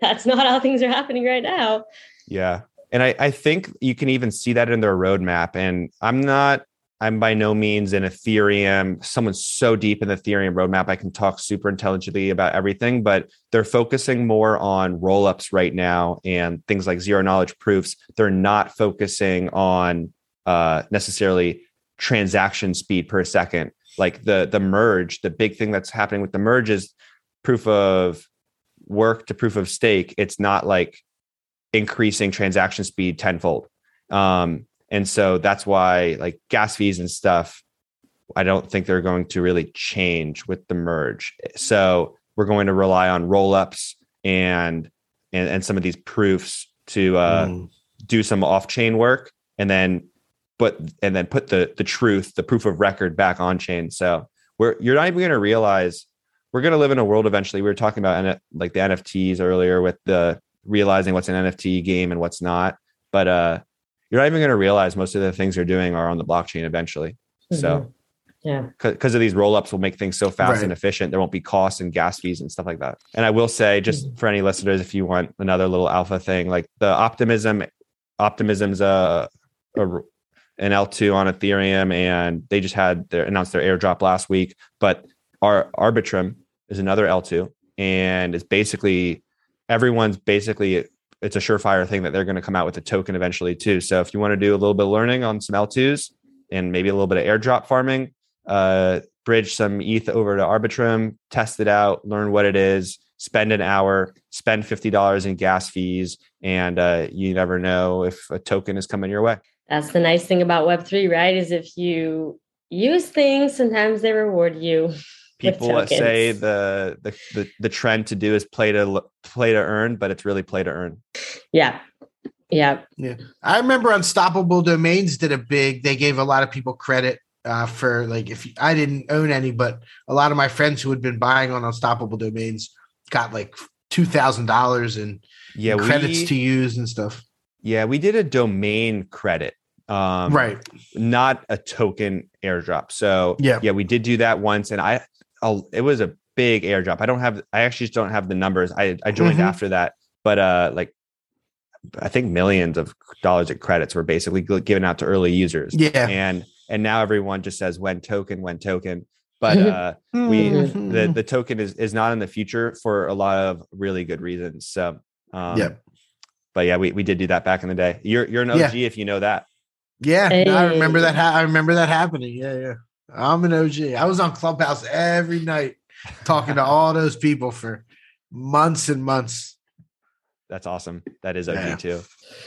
that's not how things are happening right now. Yeah. And I, I think you can even see that in their roadmap. And I'm not I'm by no means an Ethereum, someone so deep in the Ethereum roadmap. I can talk super intelligently about everything, but they're focusing more on rollups right now and things like zero knowledge proofs. They're not focusing on uh, necessarily transaction speed per second. Like the the merge, the big thing that's happening with the merge is proof of work to proof of stake. It's not like increasing transaction speed tenfold. Um, and so that's why like gas fees and stuff, I don't think they're going to really change with the merge. So we're going to rely on rollups and and, and some of these proofs to uh, mm. do some off-chain work and then but and then put the the truth, the proof of record back on chain. So we're you're not even going to realize we're going to live in a world eventually. We were talking about like the NFTs earlier with the realizing what's an NFT game and what's not. But uh you're not even going to realize most of the things you're doing are on the blockchain eventually. Mm-hmm. So, yeah, because of these rollups will make things so fast right. and efficient. There won't be costs and gas fees and stuff like that. And I will say, just mm-hmm. for any listeners, if you want another little alpha thing, like the optimism, optimism's a, a an L2 on Ethereum, and they just had their announced their airdrop last week. But our Arbitrum is another L2, and it's basically everyone's basically it's a surefire thing that they're going to come out with a token eventually too. So if you want to do a little bit of learning on some L2s and maybe a little bit of airdrop farming, uh, bridge some ETH over to Arbitrum, test it out, learn what it is, spend an hour, spend $50 in gas fees, and uh, you never know if a token is coming your way. That's the nice thing about Web3, right? Is if you use things, sometimes they reward you <laughs> people that say the, the the the trend to do is play to play to earn, but it's really play to earn. Yeah. Yeah. Yeah. I remember Unstoppable Domains did a big, they gave a lot of people credit uh, for like if I didn't own any, but a lot of my friends who had been buying on Unstoppable Domains got like two thousand dollars in yeah credits we, to use and stuff. Yeah, we did a domain credit um right not a token airdrop so yeah yeah we did do that once and i a, it was a big airdrop. I don't have I actually just don't have the numbers. I I joined mm-hmm. after that, but uh like I think millions of dollars of credits were basically given out to early users. Yeah. And and now everyone just says when token, when token. <laughs> But uh we mm-hmm. the the token is is not in the future for a lot of really good reasons. So um yeah. But yeah, we, we did do that back in the day. You're you're an OG yeah. if you know that. Yeah, hey. I remember that. Ha- I remember that happening. Yeah, yeah. I'm an OG. I was on Clubhouse every night talking to <laughs> all those people for months and months. That's awesome. That is OG yeah. too.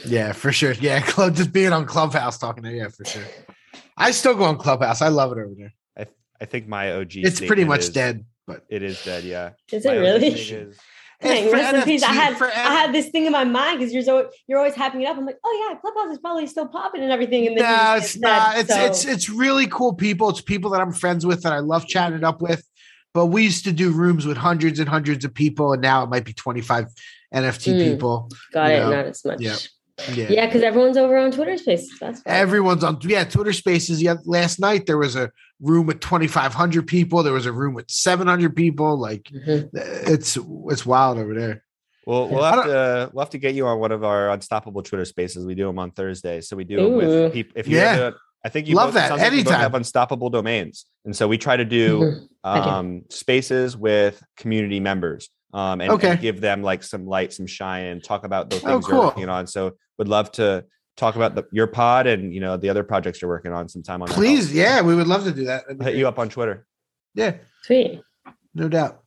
Yeah, for sure. Yeah, <laughs> club just being on Clubhouse talking to yeah, for sure. I still go on Clubhouse. I love it over there. I I think my OG. It's pretty much is, dead, but it is dead. Yeah. Is it really? Dang, <laughs> rest in peace. I had I had this thing in my mind because you're so you're always happing it up. I'm like, oh yeah, Clubhouse is probably still popping and everything. And then no, it's not. Dead, it's so. it's it's really cool people. It's people that I'm friends with that I love chatting up with. But we used to do rooms with hundreds and hundreds of people, and now it might be 25 NFT mm, people. Got it. Know? Not as much. Yeah. Yeah, because yeah, everyone's over on Twitter Spaces. That's fine. everyone's on. Yeah, Twitter Spaces. Yeah, last night there was a room with 2,500 people. There was a room with 700 people. Like mm-hmm. it's it's wild over there. Well, we'll have to we'll have to get you on one of our unstoppable Twitter Spaces. We do them on Thursday, so we do them with people. If you yeah. I think you love that like anytime. have unstoppable domains, and so we try to do mm-hmm. um, spaces with community members. Um, and, Okay. and give them like some light, some shine, and talk about those Oh, things cool. you're working on. So would love to talk about the, your pod and you know the other projects you're working on sometime on. Please, help. yeah, we would love to do that. That'd be I'll hit great. you up on Twitter. Yeah, Sweet. no doubt.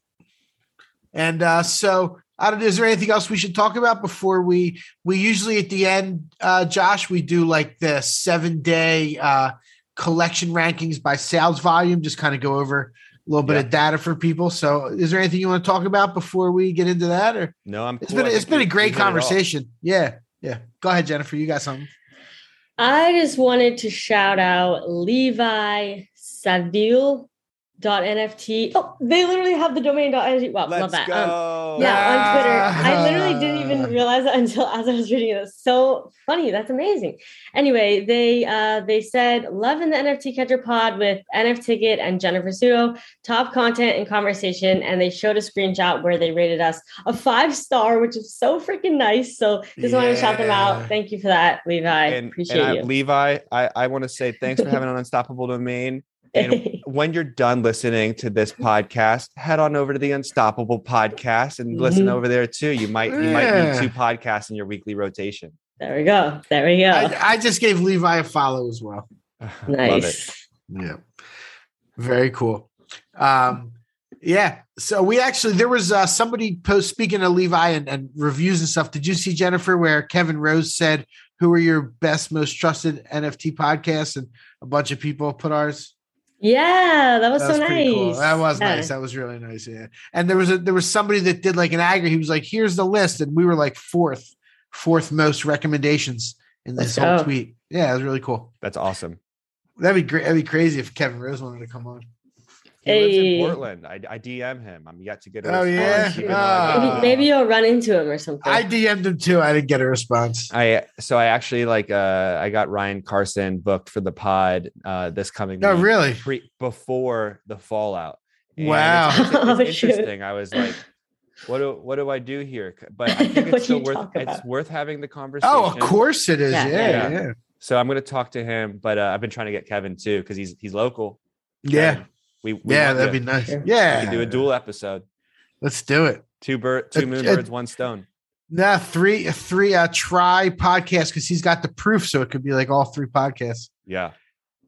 And uh, so, I don't, is there anything else we should talk about before we? We usually at the end, uh, Josh, we do like the seven day uh, collection rankings by sales volume. Just kind of go over a little bit Yeah. of data for people. So, is there anything you want to talk about before we get into that? Or No, I'm. it's cool. been I it's think been a great hit it all. conversation. Yeah, yeah. Go ahead, Jennifer. You got something. I just wanted to shout out Levi Saville dot NFT. Oh, they literally have the domain dot NFT. Wow, Let's love that. Um, go. yeah, on Twitter. <laughs> I literally didn't even realize that until as I was reading it. It's so funny. That's amazing. Anyway, they uh they said love in the NFT catcher pod with NF Ticket and Jennifer Sudo, top content and conversation. And they showed a screenshot where they rated us a five star, which is so freaking nice. So just wanted to shout them out. Thank you for that, Levi. and, Appreciate and I- Levi, I, I want to say thanks for having an <laughs> unstoppable domain. And <laughs> when you're done listening to this podcast, head on over to the Unstoppable podcast and listen Mhm. over there too. You might you might need two podcasts in your weekly rotation. There we go. There we go. I, I just gave Levi a follow as well. <sighs> Love it. nice. Yeah. Very cool. Um, yeah. So we actually there was uh, somebody post speaking of Levi and, and reviews and stuff. Did you see Jennifer where Kevin Rose said who are your best, most trusted NFT podcasts? And a bunch of people put ours. Yeah, that was, That was so pretty nice. cool. That was Yeah. nice. That was really nice. Yeah. And there was a there was somebody that did like an aggregate. He was like, here's the list. And we were like fourth, fourth most recommendations in this Let's whole go. tweet. Yeah, it was really cool. That's awesome. That'd be great. That'd be crazy if Kevin Rose wanted to come on. He lives in Portland. I, I DM him. I'm yet to get a Oh, response, yeah? even though I Maybe, maybe you'll run into him or something. I DM'd him too. I didn't get a response. I so I actually like uh I got Ryan Carson booked for the pod uh this coming No, week, really. pre, before the fallout. And Wow. it's, it's- <laughs> Oh, it's shoot. interesting. I was like, what do what do I do here? But I think <laughs> it's still worth it's worth having the conversation. Oh, of course it is. Yeah, Yeah, yeah, yeah. yeah. So I'm gonna talk to him, but uh, I've been trying to get Kevin too because he's he's local. Yeah, Kevin, we, we yeah, that'd you. be nice. Sure. We Yeah, do a dual episode. Let's do it. Two bird, two moon birds, one stone. Nah, three, three. Uh, try podcast because he's got the proof, so it could be like all three podcasts. Yeah.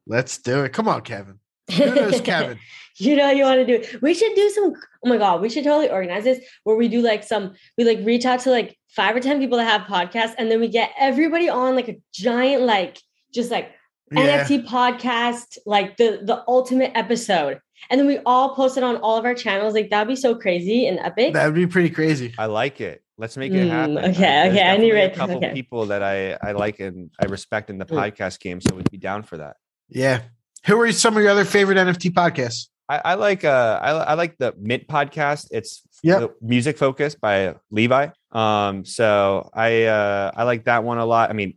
Let's do it. Come on, Kevin. <laughs> Who knows, Kevin? you know you want to do it. We should do some. Oh my god, we should totally organize this where we do like some. We like reach out to like five or ten people that have podcasts, and then we get everybody on like a giant like just like Yeah. NFT podcast, like the the ultimate episode, and then we all post it on all of our channels. Like that'd be so crazy and epic. That'd be pretty crazy. I like it. Let's make it Mm, happen. okay, I- there's okay, I need to definitely write a couple okay. people that I I like and I respect in the Mm. podcast game, so we'd be down for that. Yeah. Who are some of your other favorite NFT podcasts? I, I like uh I, I like the Mint podcast. It's Yep. music focused by Levi. Um, so I uh I like that one a lot. I mean,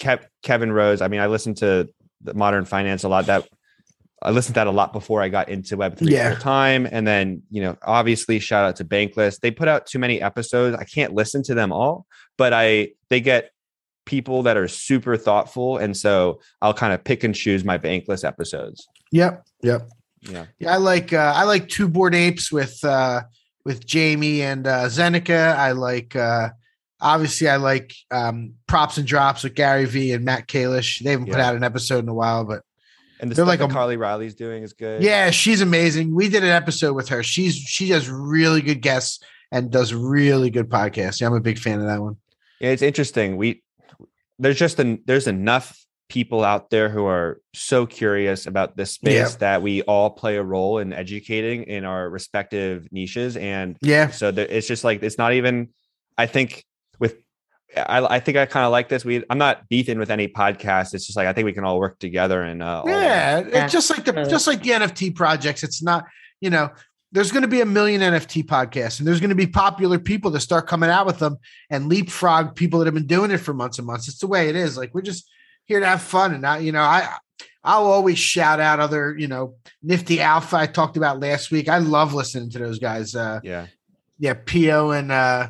Kev, Kevin Rose. I mean, I listened to the Modern Finance a lot. That I listened to that a lot before I got into Web three Yeah. full time. And then you know, obviously, shout out to Bankless. They put out too many episodes. I can't listen to them all, but I they get people that are super thoughtful, and so I'll kind of pick and choose my Bankless episodes. Yep. Yep. Yeah. Yeah, I like uh, I like two Bored Apes with uh with Jamie and uh Zeneca. I like uh obviously I like um props and drops with Gary V and Matt Kalish. They haven't put out an episode in a while, but And the They're stuff like that a- Carly Riley's doing is good. yeah, she's amazing. We did an episode with her. She's she does really good guests and does really good podcasts. Yeah, I'm a big fan of that one. Yeah, it's interesting. We there's just an there's enough people out there who are so curious about this space Yeah. that we all play a role in educating in our respective niches and Yeah. so there, it's just like it's not even i think with i, I think i kind of like this we i'm not beefing with any podcast it's just like i think we can all work together and uh, Yeah, Yeah. it's just like the just like the NFT projects. It's not, you know, there's going to be a million NFT podcasts, and there's going to be popular people that start coming out with them and leapfrog people that have been doing it for months and months. It's the way it is. Like we're just here to have fun, and not, you know, I I'll always shout out other, you know, Nifty Alpha I talked about last week. I love listening to those guys. Uh, yeah yeah, Po and uh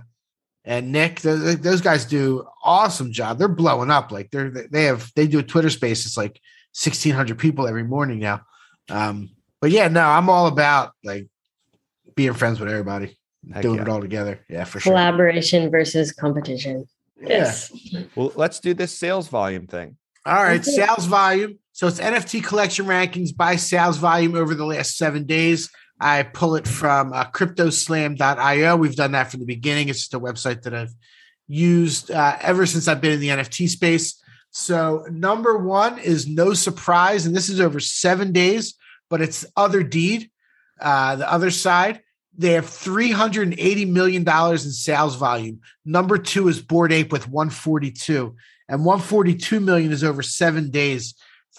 and Nick, those, those guys do awesome job. They're blowing up. Like they're they have they do a Twitter space. It's like sixteen hundred people every morning now. Um, but yeah, no, I'm all about like being friends with everybody. Heck doing yeah. it all together. Yeah, for sure. Collaboration versus competition. Yes. Well, let's do this sales volume thing. All right, That's sales volume. So it's NFT collection rankings by sales volume over the last seven days. I pull it from uh, cryptoslam.io. We've done that from the beginning. It's just a website that I've used uh, ever since I've been in the NFT space. So number one is no surprise, and this is over seven days, but it's Otherdeed, uh, the Otherside. They have $380 million in sales volume. Number two is Bored Ape with 142 and 142 million is over seven days.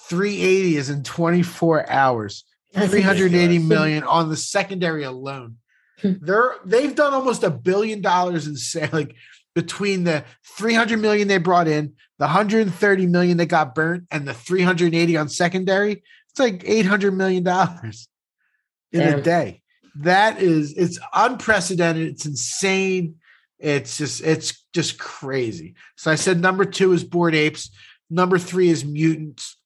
380 is in 24 hours. That's 380 on the secondary alone. They're they've done almost a billion dollars in sale, <laughs> like between the 300 million they brought in, the 130 million that got burnt, and the 380 on secondary. It's like 800 million dollars in a day. That is it's unprecedented. It's insane. It's just it's just crazy. So I said number two is Bored Apes. Number three is mutants.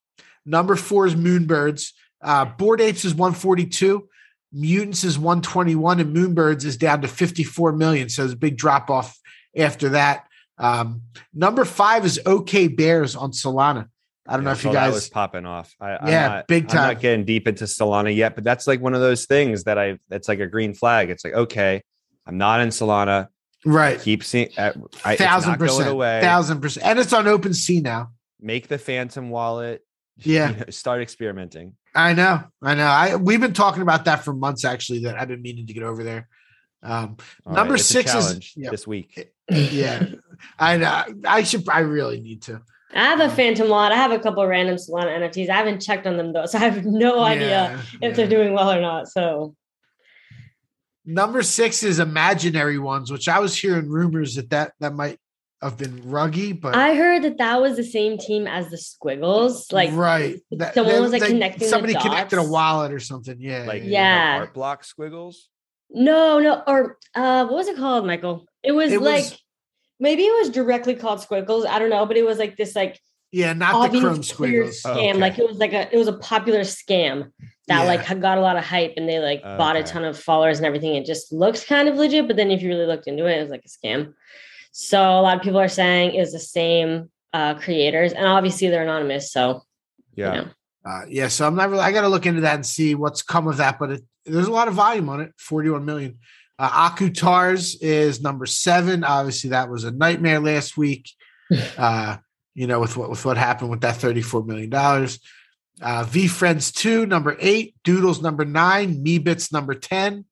Number four is moonbirds. Uh, Bored Apes is 142. Mutants is 121, and moonbirds is down to 54 million. So there's a big drop off after that. Um, number five is Okay Bears on Solana. I don't know Yeah, if you guys was popping off. I, I'm Yeah, not- big time. I'm not getting deep into Solana yet, but that's like one of those things that I. That's like a green flag. It's like okay, I'm not in Solana. right. Keep seeing. Uh, I, thousand percent. away. Thousand percent. And it's on OpenSea now. Make the Phantom wallet. Yeah. you know, start experimenting. I know, I know. I we've been talking about that for months actually. That I've been meaning to get over there. Um, All Number it's a six is- yeah. this week. yeah, I know. I should. I really need to. I have a phantom lot. I have a couple of random Solana NFTs. I haven't checked on them though, so I have no idea Yeah, if yeah. they're doing well or not. So Number six is imaginary ones, which I was hearing rumors that that that might have been ruggy, but I heard that that was the same team as the Squiggles. Like right, That- someone that- was, like, they- connecting the Somebody connected a wallet or something. Yeah, Like yeah. Yeah. art block squiggles. no, no, or uh, what was it called, Michael? It was It like was- maybe it was directly called Squiggles. I don't know, but it was like this like yeah, not the obvious chrome clear squiggles. Oh, scam. okay. Like it was like a it was a popular scam that Yeah. like got a lot of hype and they like bought a ton of followers and everything. It just looked kind of legit, but then if you really looked into it, it was like a scam. So a lot of people are saying is the same uh, creators, and obviously they're anonymous. So Yeah. you know. Uh, yeah, so I'm not really. I got to look into that and see what's come of that. But it, there's a lot of volume on it. 41 million. Uh, Akutars is number seven. Obviously, that was a nightmare last week. <laughs> Uh, you know, with what with what happened with that 34 million dollars. Uh, VeeFriends two, number eight. Doodles number nine. Meebits number ten.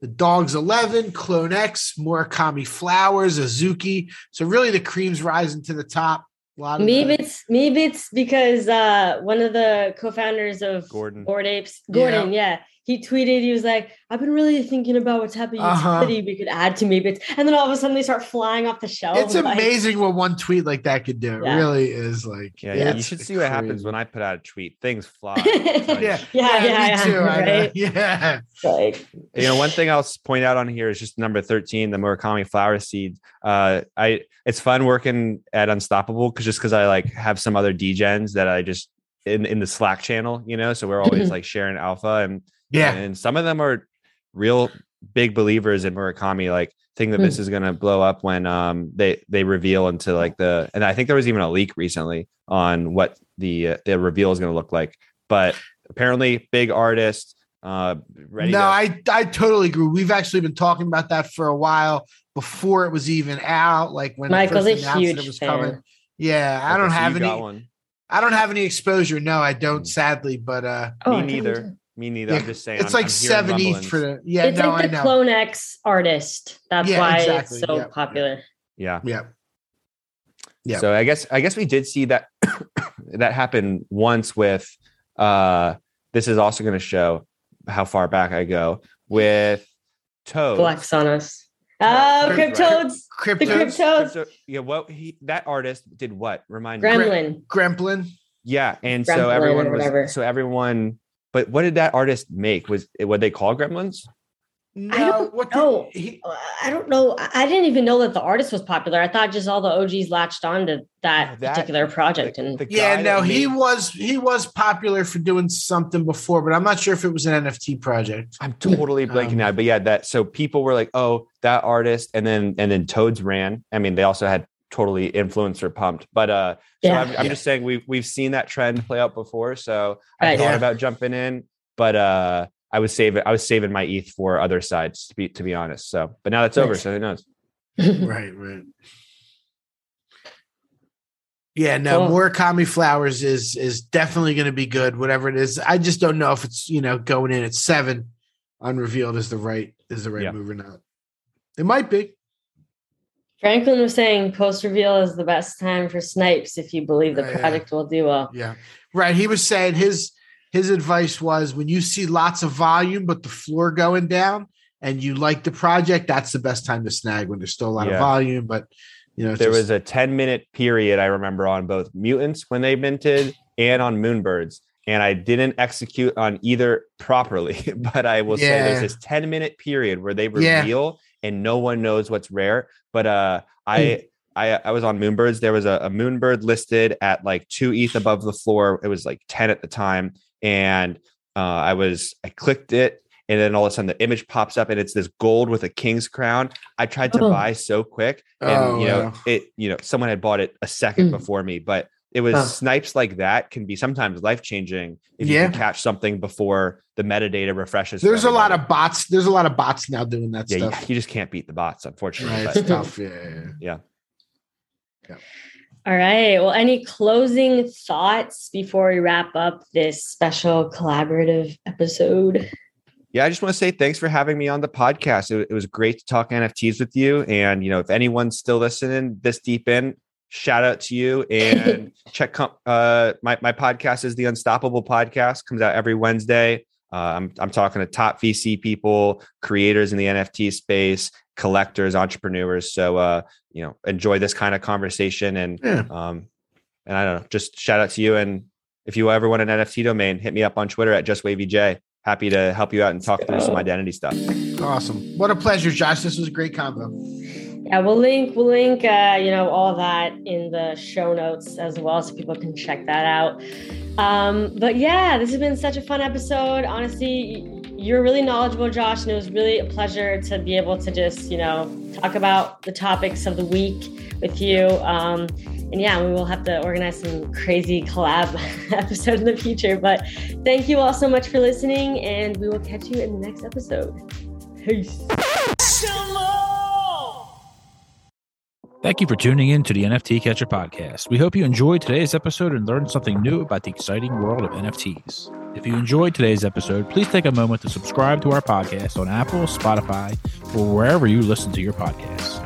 The Dogs 11, Clone X, Murakami Flowers, Azuki. So really the cream's rising to the top. A lot of the- Maybe it's maybe it's because uh, one of the co-founders of Gordon. Bored Apes, Gordon, yeah. He tweeted, he was like, I've been really thinking about what type of Uh-huh. utility we could add to maybe it's and then all of a sudden they start flying off the shelf. It's like- amazing what one tweet like that could do. It really is like Yeah, yeah. You it's should see what happens when I put out a tweet. Things fly. <laughs> Yeah, Yeah, yeah, me yeah, too. I right? <laughs> Yeah, like you know, one thing I'll point out on here is just number 13, the Murakami flower seed. Uh, I it's fun working at Unstoppable because just because I like have some other degens that I just in in the Slack channel, you know, so we're always like sharing alpha and yeah, and some of them are real big believers in Murakami, like think that this is gonna blow up when um they they reveal into like the and I think there was even a leak recently on what the uh, the reveal is gonna look like. But apparently, big artist, uh, ready. no, to, I I totally agree. We've actually been talking about that for a while before it was even out. Like when it Michael's first a announced huge it was fan. coming. Yeah, I Okay, don't so have any. one. I don't have any exposure. No, I don't. Mm. Sadly, but uh, Oh, Me I can't neither. Imagine. Me neither. Yeah, I'm just saying. it's I'm- like I'm hearing seven ETH rumblings. for the. Yeah, it's no, like I the know. Clone X artist. That's Yeah, why exactly. it's so Yeah. popular. Yeah. Yeah, Yeah. So I guess I guess we did see that <coughs> that happen once with uh this is also going to show how far back I go with Toad. Flex on us. Oh, Crypt- CrypToadz. crypto The CrypToadz. Crypto- yeah, what he that artist did what? Remind me. Gremlin. Gremlin. Yeah, and so Gremlin or everyone whatever. was so everyone but what did that artist make? Was it what they call gremlins? No, I don't what the- know. he- I don't know. I I didn't even know that the artist was popular. I thought just all the OGs latched on to that, that- particular project. And The yeah, no, he made- was he was popular for doing something before, but I'm not sure if it was an NFT project. I'm totally <laughs> blanking Um, now, but yeah, that so people were like, "Oh, that artist," and then and then Toads ran. I mean, they also had totally influencer pumped, but uh, so Yeah. I'm, I'm Yeah. just saying we've we've seen that trend play out before. So I Right. thought Yeah. about jumping in, but uh, I was saving I was saving my ETH for Othersides to be to be honest. So, but now that's over, Nice. so who knows? <laughs> right, right. Yeah, no, Cool. Murakami Flowers is is definitely going to be good. Whatever it is, I just don't know if it's you know going in at seven, unrevealed is the right is the right Yeah. move or not. It might be. Franklin was saying post reveal is the best time for snipes if you believe the Oh, yeah. project will do well. Yeah, right. He was saying his his advice was when you see lots of volume but the floor going down and you like the project, that's the best time to snag when there's still a lot Yeah. of volume. But you know, it's There just- was a 10 minute period I remember on both mutants when they minted and on moonbirds. And I didn't execute on either properly, <laughs> but I will say there's this 10 minute period where they Yeah. reveal and no one knows what's rare. But uh Hmm. I I I was on Moonbirds. There was a, a Moonbird listed at like two ETH above the floor. It was like 10 at the time. And uh I was I clicked it and then all of a sudden the image pops up and it's this gold with a king's crown. I tried to Oh. buy so quick and Oh, you know wow. it you know someone had bought it a second Mm. before me but it was Huh. snipes like that can be sometimes life changing if you can catch something before the metadata refreshes there's a lot of bots. There's a lot of bots now doing that yeah you, stuff. you just can't beat the bots unfortunately Right, but- it's tough. Yeah, yeah, yeah. yeah All right. Well, any closing thoughts before we wrap up this special collaborative episode? yeah i just want to say thanks for having me on the podcast it, it was great to talk nfts with you and you know if anyone's still listening this deep in shout out to you and <laughs> check com- uh my, my podcast is the unstoppable podcast comes out every wednesday uh, I'm, I'm talking to top vc people creators in the nft space collectors entrepreneurs so uh you know enjoy this kind of conversation and Yeah. um and i don't know just shout out to you and if you ever want an nft domain hit me up on twitter at justwavyj happy to help you out and talk through some identity stuff Awesome. What a pleasure, Josh. This was a great combo. Yeah, we'll link we'll link uh, you know all that in the show notes as well, so people can check that out. Um, but yeah, this has been such a fun episode. Honestly, you're really knowledgeable, Josh, and it was really a pleasure to be able to just you know talk about the topics of the week with you. Um, and yeah, we will have to organize some crazy collab <laughs> episode in the future. But thank you all so much for listening, and we will catch you in the next episode. Peace. Thank you for tuning in to the NFT Catcher podcast. We hope you enjoyed today's episode and learned something new about the exciting world of NFTs. If you enjoyed today's episode, please take a moment to subscribe to our podcast on Apple, Spotify, or wherever you listen to your podcasts.